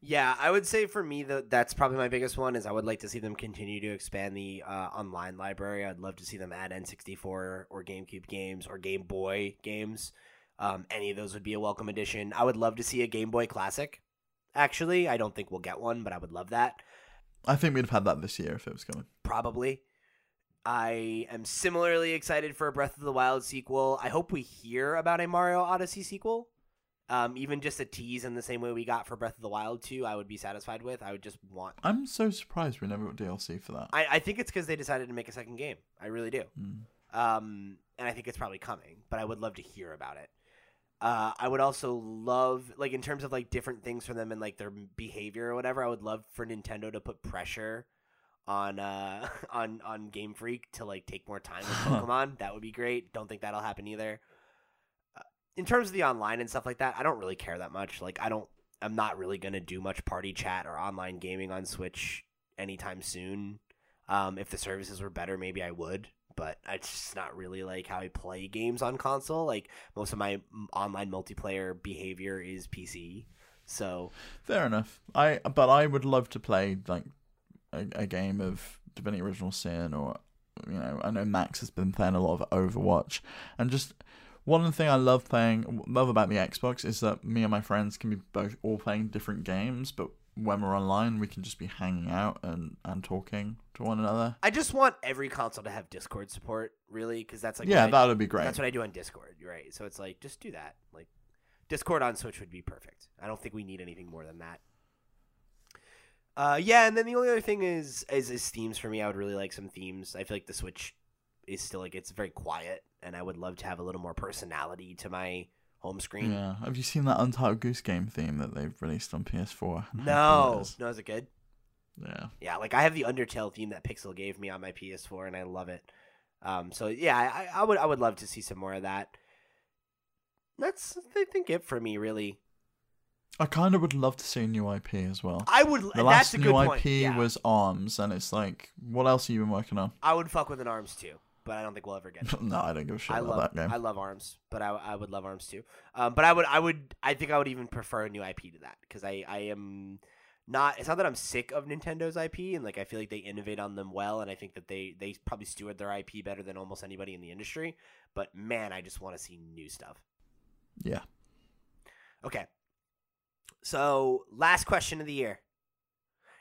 Yeah, I would say for me that that's probably my biggest one is I would like to see them continue to expand the uh, online library. I'd love to see them add N64 or GameCube games or Game Boy games. Um, any of those would be a welcome addition. I would love to see a Game Boy Classic. Actually, I don't think we'll get one, but I would love that. I think we'd have had that this year if it was coming. Probably. I am similarly excited for a Breath of the Wild sequel. I hope we hear about a Mario Odyssey sequel. Um, even just a tease in the same way we got for Breath of the Wild 2, I would be satisfied with. I would just want I'm so surprised we never got DLC for that. I, I think it's because they decided to make a second game. I really do. Mm. Um, and I think it's probably coming, but I would love to hear about it. Uh, I would also love, like, in terms of like different things for them and like their behavior or whatever. I would love for Nintendo to put pressure on uh on on Game Freak to like take more time with Pokemon. that would be great. Don't think that'll happen either. Uh, in terms of the online and stuff like that, I don't really care that much. Like, I don't. I'm not really gonna do much party chat or online gaming on Switch anytime soon. Um, if the services were better, maybe I would, but it's just not really like how I play games on console. Like most of my online multiplayer behavior is PC. So Fair enough. I but I would love to play like a, a game of Divinity Original Sin or you know I know Max has been playing a lot of Overwatch and just one thing I love playing love about the Xbox is that me and my friends can be both all playing different games but when we're online we can just be hanging out and and talking to one another. I just want every console to have Discord support, really, because that's like yeah, that would be great. That's what I do on Discord, right? So it's like just do that. Like Discord on Switch would be perfect. I don't think we need anything more than that. Uh, yeah, and then the only other thing is, is is themes for me. I would really like some themes. I feel like the Switch is still like it's very quiet, and I would love to have a little more personality to my home screen. yeah. Have you seen that Untitled Goose Game theme that they've released on PS4? How No, is. no, is it good? Yeah. Yeah, like I have the Undertale theme that Pixel gave me on my PS4, and I love it. Um, so yeah, I, I would I would love to see some more of that. That's I think it for me, really. I kind of would love to see a new IP as well. I would. The that's last a new good IP. Yeah. was Arms, and it's like, what else have you been working on? I would fuck with an Arms too, but I don't think we'll ever get. it. no, I don't give a shit I about love that game. I love Arms, but I, I would love Arms too. Um, but I would I would I think I would even prefer a new IP to that because I I am not it's not that I'm sick of Nintendo's IP and like I feel like they innovate on them well and I think that they they probably steward their IP better than almost anybody in the industry. But man, I just want to see new stuff. Yeah. Okay. So last question of the year.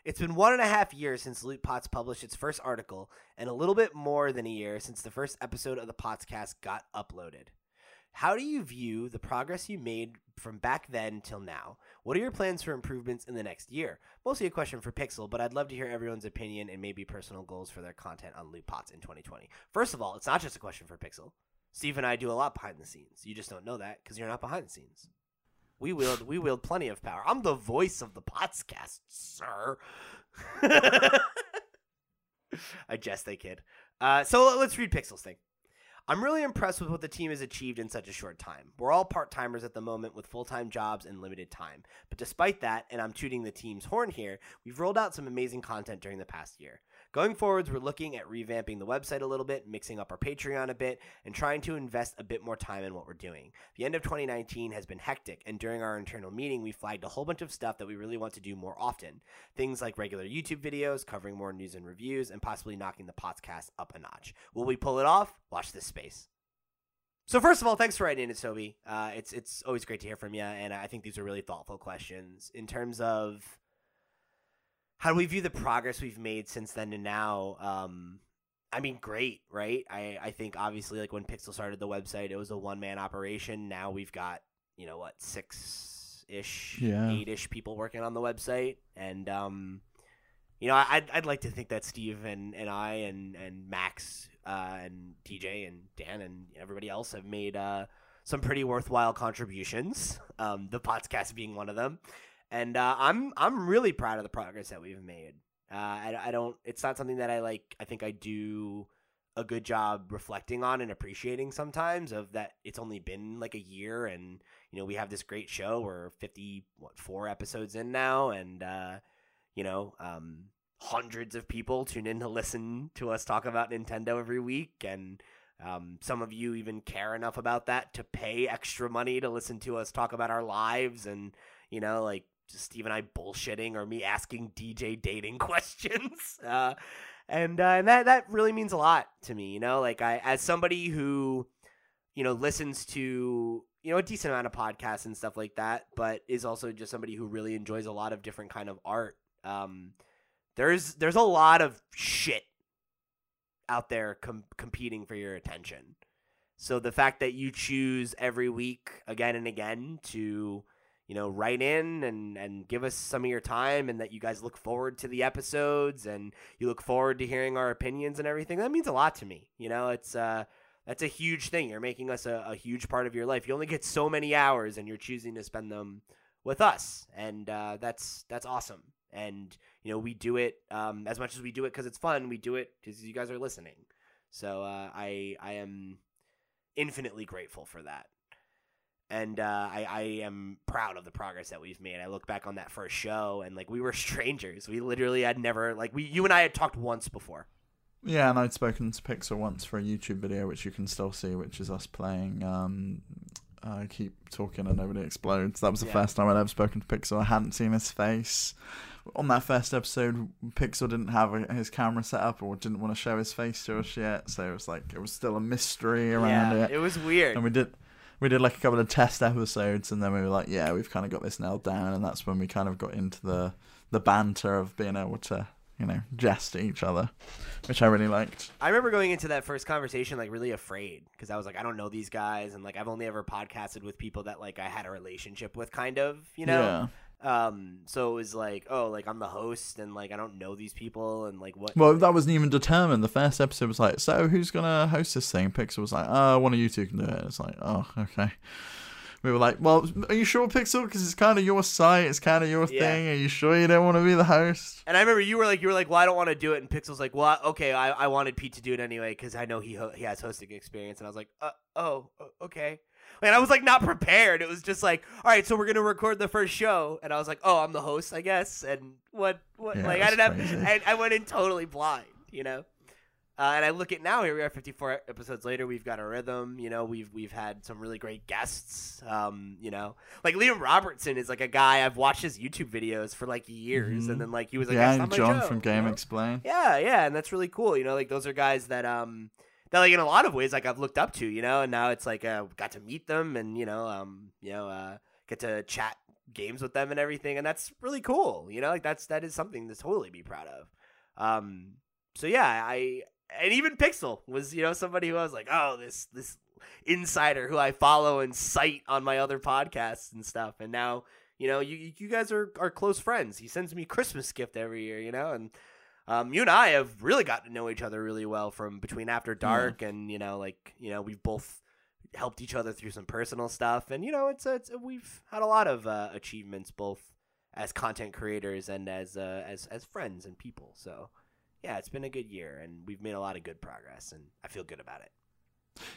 It's been one and a half years since Loot Pots published its first article, and a little bit more than a year since the first episode of the Potscast got uploaded. How do you view the progress you made from back then till now? What are your plans for improvements in the next year? Mostly a question for Pixel, but I'd love to hear everyone's opinion and maybe personal goals for their content on Loot Pots in 2020. First of all, it's not just a question for Pixel. Steve and I do a lot behind the scenes. You just don't know that because you're not behind the scenes. We wield we wield plenty of power. I'm the voice of the podcast, sir. I jest, they kid. Uh, so let's read Pixel's thing. I'm really impressed with what the team has achieved in such a short time. We're all part timers at the moment with full time jobs and limited time. But despite that, and I'm tooting the team's horn here, we've rolled out some amazing content during the past year. Going forwards, we're looking at revamping the website a little bit, mixing up our Patreon a bit, and trying to invest a bit more time in what we're doing. The end of 2019 has been hectic, and during our internal meeting, we flagged a whole bunch of stuff that we really want to do more often. Things like regular YouTube videos, covering more news and reviews, and possibly knocking the podcast up a notch. Will we pull it off? Watch this space. So first of all, thanks for writing in, Toby. Uh, it's it's always great to hear from you, and I think these are really thoughtful questions in terms of how do we view the progress we've made since then to now. Um, I mean, great, right? I I think obviously like when Pixel started the website, it was a one man operation. Now we've got you know what six ish, Yeah. eight ish people working on the website, and um, you know, I'd, I'd like to think that Steve and, and I and, and Max uh, and DJ and Dan and everybody else have made uh, some pretty worthwhile contributions. Um, the podcast being one of them, and uh, I'm I'm really proud of the progress that we've made. Uh, I, I don't. It's not something that I like. I think I do a good job reflecting on and appreciating sometimes of that it's only been like a year and you know we have this great show we're 50 what four episodes in now and uh you know, um, hundreds of people tune in to listen to us talk about Nintendo every week, and um, some of you even care enough about that to pay extra money to listen to us talk about our lives, and you know, like Steve and I bullshitting or me asking DJ dating questions, uh, and uh, and that that really means a lot to me. You know, like I as somebody who you know listens to you know a decent amount of podcasts and stuff like that but is also just somebody who really enjoys a lot of different kind of art um, there's there's a lot of shit out there com- competing for your attention. So the fact that you choose every week again and again to you know write in and and give us some of your time and that you guys look forward to the episodes and you look forward to hearing our opinions and everything. That means a lot to me you know it's uh that's a huge thing. You're making us a, a huge part of your life. You only get so many hours and you're choosing to spend them with us. And uh, that's that's awesome. And you know we do it um, as much as we do it because it's fun we do it because you guys are listening. So uh, i i am infinitely grateful for that and uh, I, I am proud of the progress that we've made. I look back on that first show, and like we were strangers. We literally had never like we you and I had talked once before. Yeah, and I'd spoken to Pixel once for a YouTube video, which you can still see, which is us playing. Um, I keep talking and nobody explodes. That was the Yeah. first time I'd ever spoken to Pixel. I hadn't seen his face. On that first episode, Pixel didn't have a, his camera set up or didn't want to show his face to us yet, so it was like it was still a mystery around yeah, it. it was weird. And we did we did like a couple of test episodes, and then we were like, yeah, we've kind of got this nailed down, and that's when we kind of got into the the banter of being able to you know jest at each other, which I really liked. I remember going into that first conversation like really afraid because I was like, I don't know these guys, and like I've only ever podcasted with people that like I had a relationship with, kind of, you know. Yeah. Um, so it was like, oh, like I'm the host, and like I don't know these people, and like what? Well, that wasn't even determined. The first episode was like, so who's gonna host this thing? Pixel was like, oh, one of you two can do it. It's like, oh, okay. We were like, well, are you sure, Pixel? Because it's kind of your site, it's kind of your Yeah. thing. Are you sure you don't want to be the host? And I remember you were like, you were like, well, I don't want to do it, and Pixel's like, well, okay, I, I wanted Pete to do it anyway because I know he ho- he has hosting experience, and I was like, uh, oh, okay. And I was like not prepared. It was just like, all right, so we're gonna record the first show, and I was like, oh, I'm the host, I guess. And what, what? Yeah, like I didn't crazy. have, I, I went in totally blind, you know. Uh, and I look at now here we are 54 episodes later we've got a rhythm you know we've we've had some really great guests um you know like Liam Robertson is like a guy I've watched his YouTube videos for like years Mhm. and then like he was like yeah, and John show," from you Game know? Explain. Yeah, yeah, and that's really cool. You know, like those are guys that um that like in a lot of ways like I've looked up to, you know, and now it's like uh got to meet them and you know, um, you know, uh get to chat games with them and everything and that's really cool. You know, like that's that is something to totally be proud of. Um so yeah, I and even Pixel was, you know, somebody who I was like, "Oh, this this insider who I follow and cite on my other podcasts and stuff." And now, you know, you you guys are are close friends. He sends me Christmas gift every year, you know, and um, you and I have really gotten to know each other really well from between After Dark and you know, like you know, we've both helped each other through some personal stuff, and you know, it's it's we've had a lot of uh, achievements both as content creators and as uh, as as friends and people. So yeah, it's been a good year, and we've made a lot of good progress, and I feel good about it.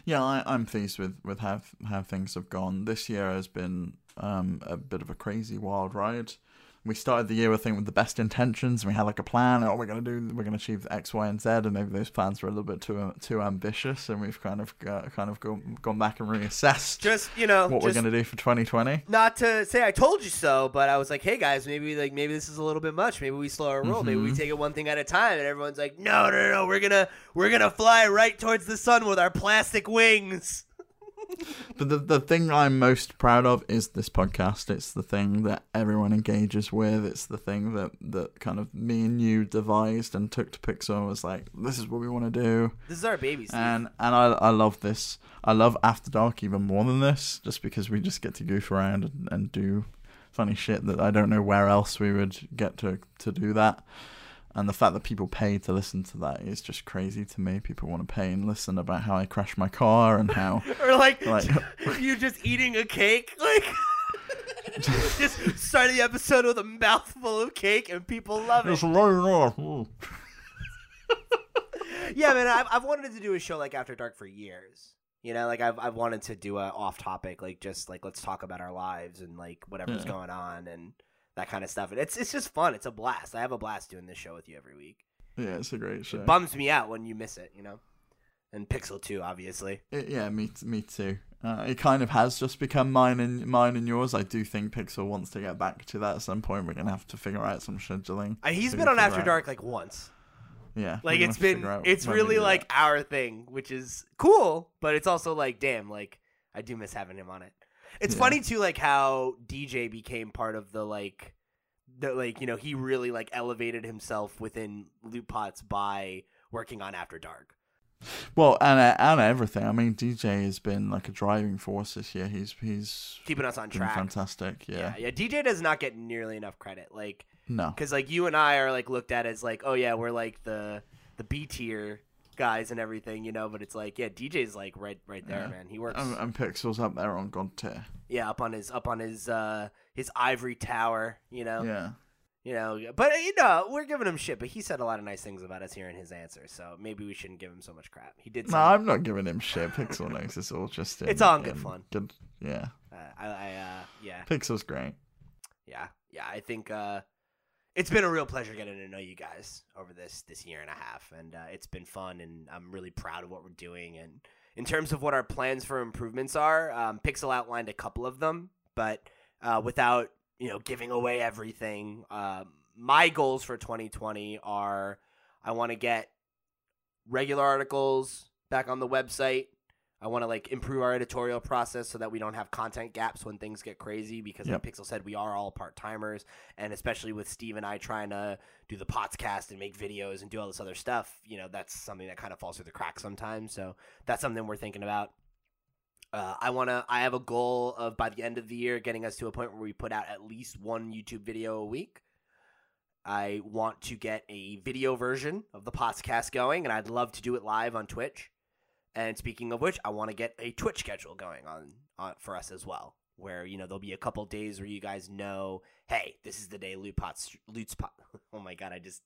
Yeah, I, I'm pleased with, with how how things have gone. This year has been um, a bit of a crazy wild ride. We started the year, I think, with the best intentions. And we had like a plan. Oh, we're gonna do, we're gonna achieve X, Y, and Z, and maybe those plans were a little bit too too ambitious, and we've kind of got, kind of gone, gone back and reassessed Just you know, what we're gonna do for 2020. not to say I told you so, but I was like, hey guys, maybe like maybe this is a little bit much. Maybe we slow our roll. Maybe we Mhm. take it one thing at a time. And everyone's like, no, no, no, we're gonna we're gonna fly right towards the sun with our plastic wings. But the the thing I'm most proud of is this podcast. It's the thing that everyone engages with. It's the thing that, that kind of me and you devised and took to Pixel and was like, this is what we want to do. This is our baby. Steve. And and I I love this. I love After Dark even more than this, just because we just get to goof around and, and do funny shit that I don't know where else we would get to to do that. And the fact that people pay to listen to that is just crazy to me. People want to pay and listen about how I crashed my car and how or like, like you just eating a cake, like. just start the episode with a mouthful of cake and people love it. It's off. Yeah, man, I've, I've wanted to do a show like After Dark for years. You know, like I've I've wanted to do a off topic, like just like let's talk about our lives and like whatever's Yeah. going on and that kind of stuff. And it's it's just fun. It's a blast. I have a blast doing this show with you every week. Yeah, it's a great show. It bums me out when you miss it, you know. And Pixel too, obviously. It- yeah, me me too. Uh, it kind of has just become mine and mine and yours. I do think Pixel wants to get back to that at some point. We're gonna have to figure out some scheduling. Uh, he's been on After out- Dark like once. Yeah, Like it's been it's really like that. our thing, which is cool, but it's also like damn, like I do miss having him on it. It's Yeah. funny too like how DJ became part of the like the like, you know, he really like elevated himself within Loot Pots by working on After Dark. well, and uh, and everything. I mean, DJ has been like a driving force this year. He's he's Keeping us on track. fantastic. Yeah. Yeah, yeah, DJ does not get nearly enough credit. Like no, cuz like you and I are like looked at as like, oh yeah, we're like the the B tier guys and everything, you know, but it's like, yeah, DJ's like right right there, Yeah. man. He works and, and Pixel's up there on God tier. Yeah, up on his up on his uh his ivory tower, you know. Yeah, You know, but you know, we're giving him shit, but he said a lot of nice things about us here in his answer, so maybe we shouldn't give him so much crap. He did no, I'm not giving him shit. Pixel knows it's all just. It's all in good in fun. Good, yeah. uh, I I uh yeah. Pixel's great. Yeah. Yeah, I think uh it's been a real pleasure getting to know you guys over this this year and a half and uh, it's been fun and I'm really proud of what we're doing and in terms of what our plans for improvements are, um, Pixel outlined a couple of them, but uh, without you know giving away everything. Um, my goals for 2020 are I want to get regular articles back on the website. I want to like improve our editorial process so that we don't have content gaps when things get crazy because Yep. like Pixel said we are all part-timers and especially with Steve and I trying to do the podcast and make videos and do all this other stuff, you know, that's something that kind of falls through the cracks sometimes. So that's something we're thinking about. Uh, I want to I have a goal of by the end of the year getting us to a point where we put out at least one YouTube video a week. I want to get a video version of the podcast going and I'd love to do it live on Twitch. And speaking of which, I want to get a Twitch schedule going on, on for us as well, where you know there'll be a couple days where you guys know, hey, this is the day Loot Pots Loot Pot. Oh my god, I just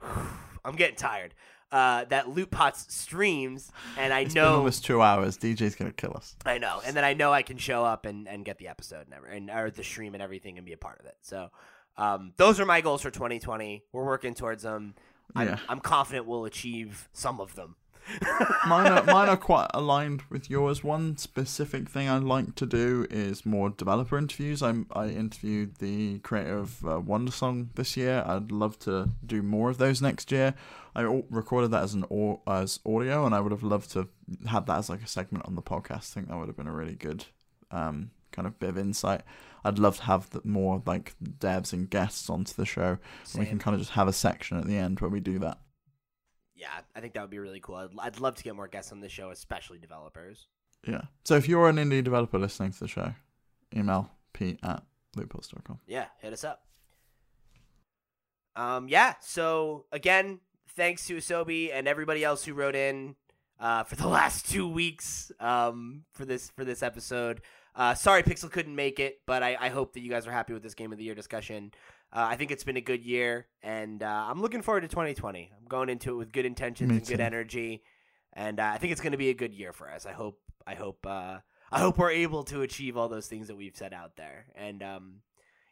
I'm getting tired. Uh, that Loot Pots streams, and I It's been know almost two hours. DJ's gonna kill us. I know, and then I know I can show up and, and get the episode and, and or the stream and everything and be a part of it. So, um, those are my goals for 2020. We're working towards them. I'm, Yeah. I'm confident we'll achieve some of them. Mine are, mine are quite aligned with yours. One specific thing I like to do is more developer interviews. I'm I interviewed the creator of uh, Wandersong this year. I'd love to do more of those next year. I recorded that as an au- as audio, and I would have loved to have that as like a segment on the podcast. I think that would have been a really good um, kind of bit of insight. I'd love to have the, more like devs and guests onto the show. And we can kind of just have a section at the end where we do that. Yeah, I think that would be really cool. I'd, I'd love to get more guests on the show, especially developers. Yeah. So if you're an indie developer listening to the show, email pete at lootpots.com. Yeah, hit us up. Um, yeah. So again, thanks to Asobi and everybody else who wrote in uh, for the last two weeks um, for this for this episode. Uh, sorry, Pixel couldn't make it, but I, I hope that you guys are happy with this game of the year discussion. Uh, I think it's been a good year, and uh, I'm looking forward to 2020. I'm going into it with good intentions Me and good energy, and uh, I think it's going to be a good year for us. I hope. I hope. Uh, I hope we're able to achieve all those things that we've set out there, and um,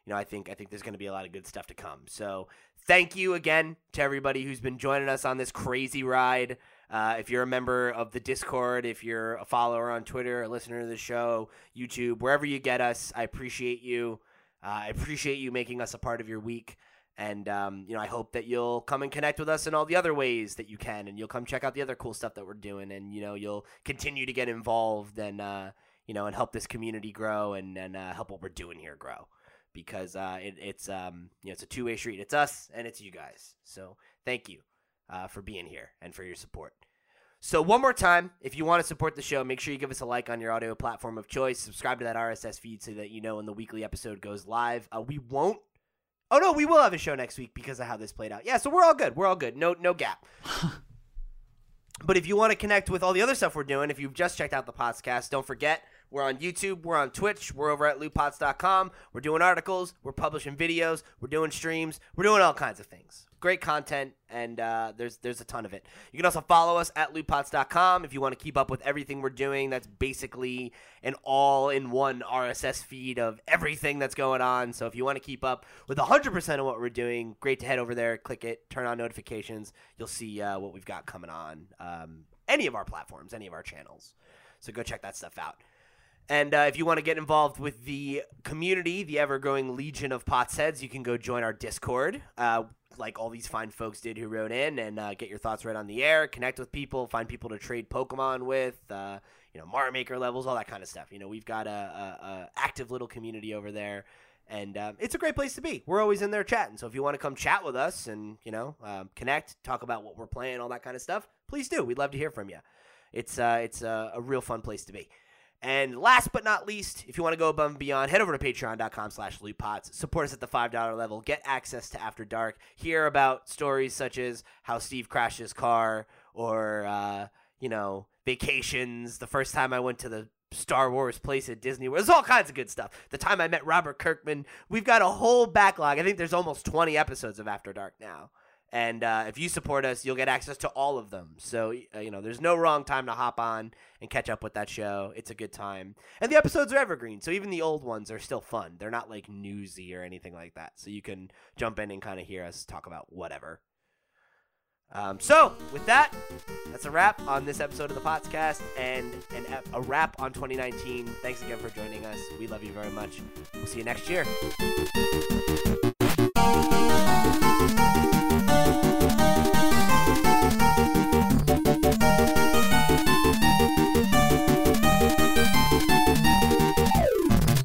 you know, I think I think there's going to be a lot of good stuff to come. So thank you again to everybody who's been joining us on this crazy ride. Uh, if you're a member of the Discord, if you're a follower on Twitter, a listener to the show, YouTube, wherever you get us, I appreciate you. Uh, I appreciate you making us a part of your week. And um, you know, I hope that you'll come and connect with us in all the other ways that you can, and you'll come check out the other cool stuff that we're doing, and you know, you'll continue to get involved and uh, you know, and help this community grow and and uh, help what we're doing here grow because uh, it, it's um, you know it's a two way street. It's us and it's you guys. So thank you uh, for being here and for your support. So one more time, if you want to support the show, make sure you give us a like on your audio platform of choice. Subscribe to that RSS feed so that you know when the weekly episode goes live. Uh, we won't. Oh no, we will have a show next week because of how this played out. Yeah, so we're all good. We're all good. No, no gap. But if you want to connect with all the other stuff we're doing, if you've just checked out the podcast, don't forget we're on YouTube, we're on Twitch, we're over at lootpots.com. We're doing articles, we're publishing videos, we're doing streams, we're doing all kinds of things. Great content, and uh, there's there's a ton of it. You can also follow us at lootpots.com if you want to keep up with everything we're doing. That's basically an all-in-one RSS feed of everything that's going on. So if you want to keep up with 100% of what we're doing, great to head over there, click it, turn on notifications. You'll see uh, what we've got coming on um, any of our platforms, any of our channels. So go check that stuff out. And uh, if you want to get involved with the community, the ever growing legion of pots heads, you can go join our Discord, uh, like all these fine folks did who wrote in, and uh, get your thoughts right on the air, connect with people, find people to trade Pokemon with, uh, you know, Mario Maker levels, all that kind of stuff. You know, we've got a, a, a active little community over there. And um, it's a great place to be. We're always in there chatting. So if you want to come chat with us and you know um, connect, talk about what we're playing, all that kind of stuff, please do. We'd love to hear from you. It's uh, it's a, a real fun place to be. And last but not least, if you want to go above and beyond, head over to patreon.com slash lootpots. Support us at the $5 level. Get access to After Dark. Hear about stories such as how Steve crashed his car or, uh, you know, vacations. The first time I went to the Star Wars place at Disney. World. There's all kinds of good stuff. The time I met Robert Kirkman. We've got a whole backlog. I think there's almost 20 episodes of After Dark now. And uh, if you support us, you'll get access to all of them. So, uh, you know, there's no wrong time to hop on and catch up with that show. It's a good time. And the episodes are evergreen. So even the old ones are still fun. They're not like newsy or anything like that. So you can jump in and kind of hear us talk about whatever. Um, so, with that, that's a wrap on this episode of the podcast and an, a wrap on 2019. Thanks again for joining us. We love you very much. We'll see you next year.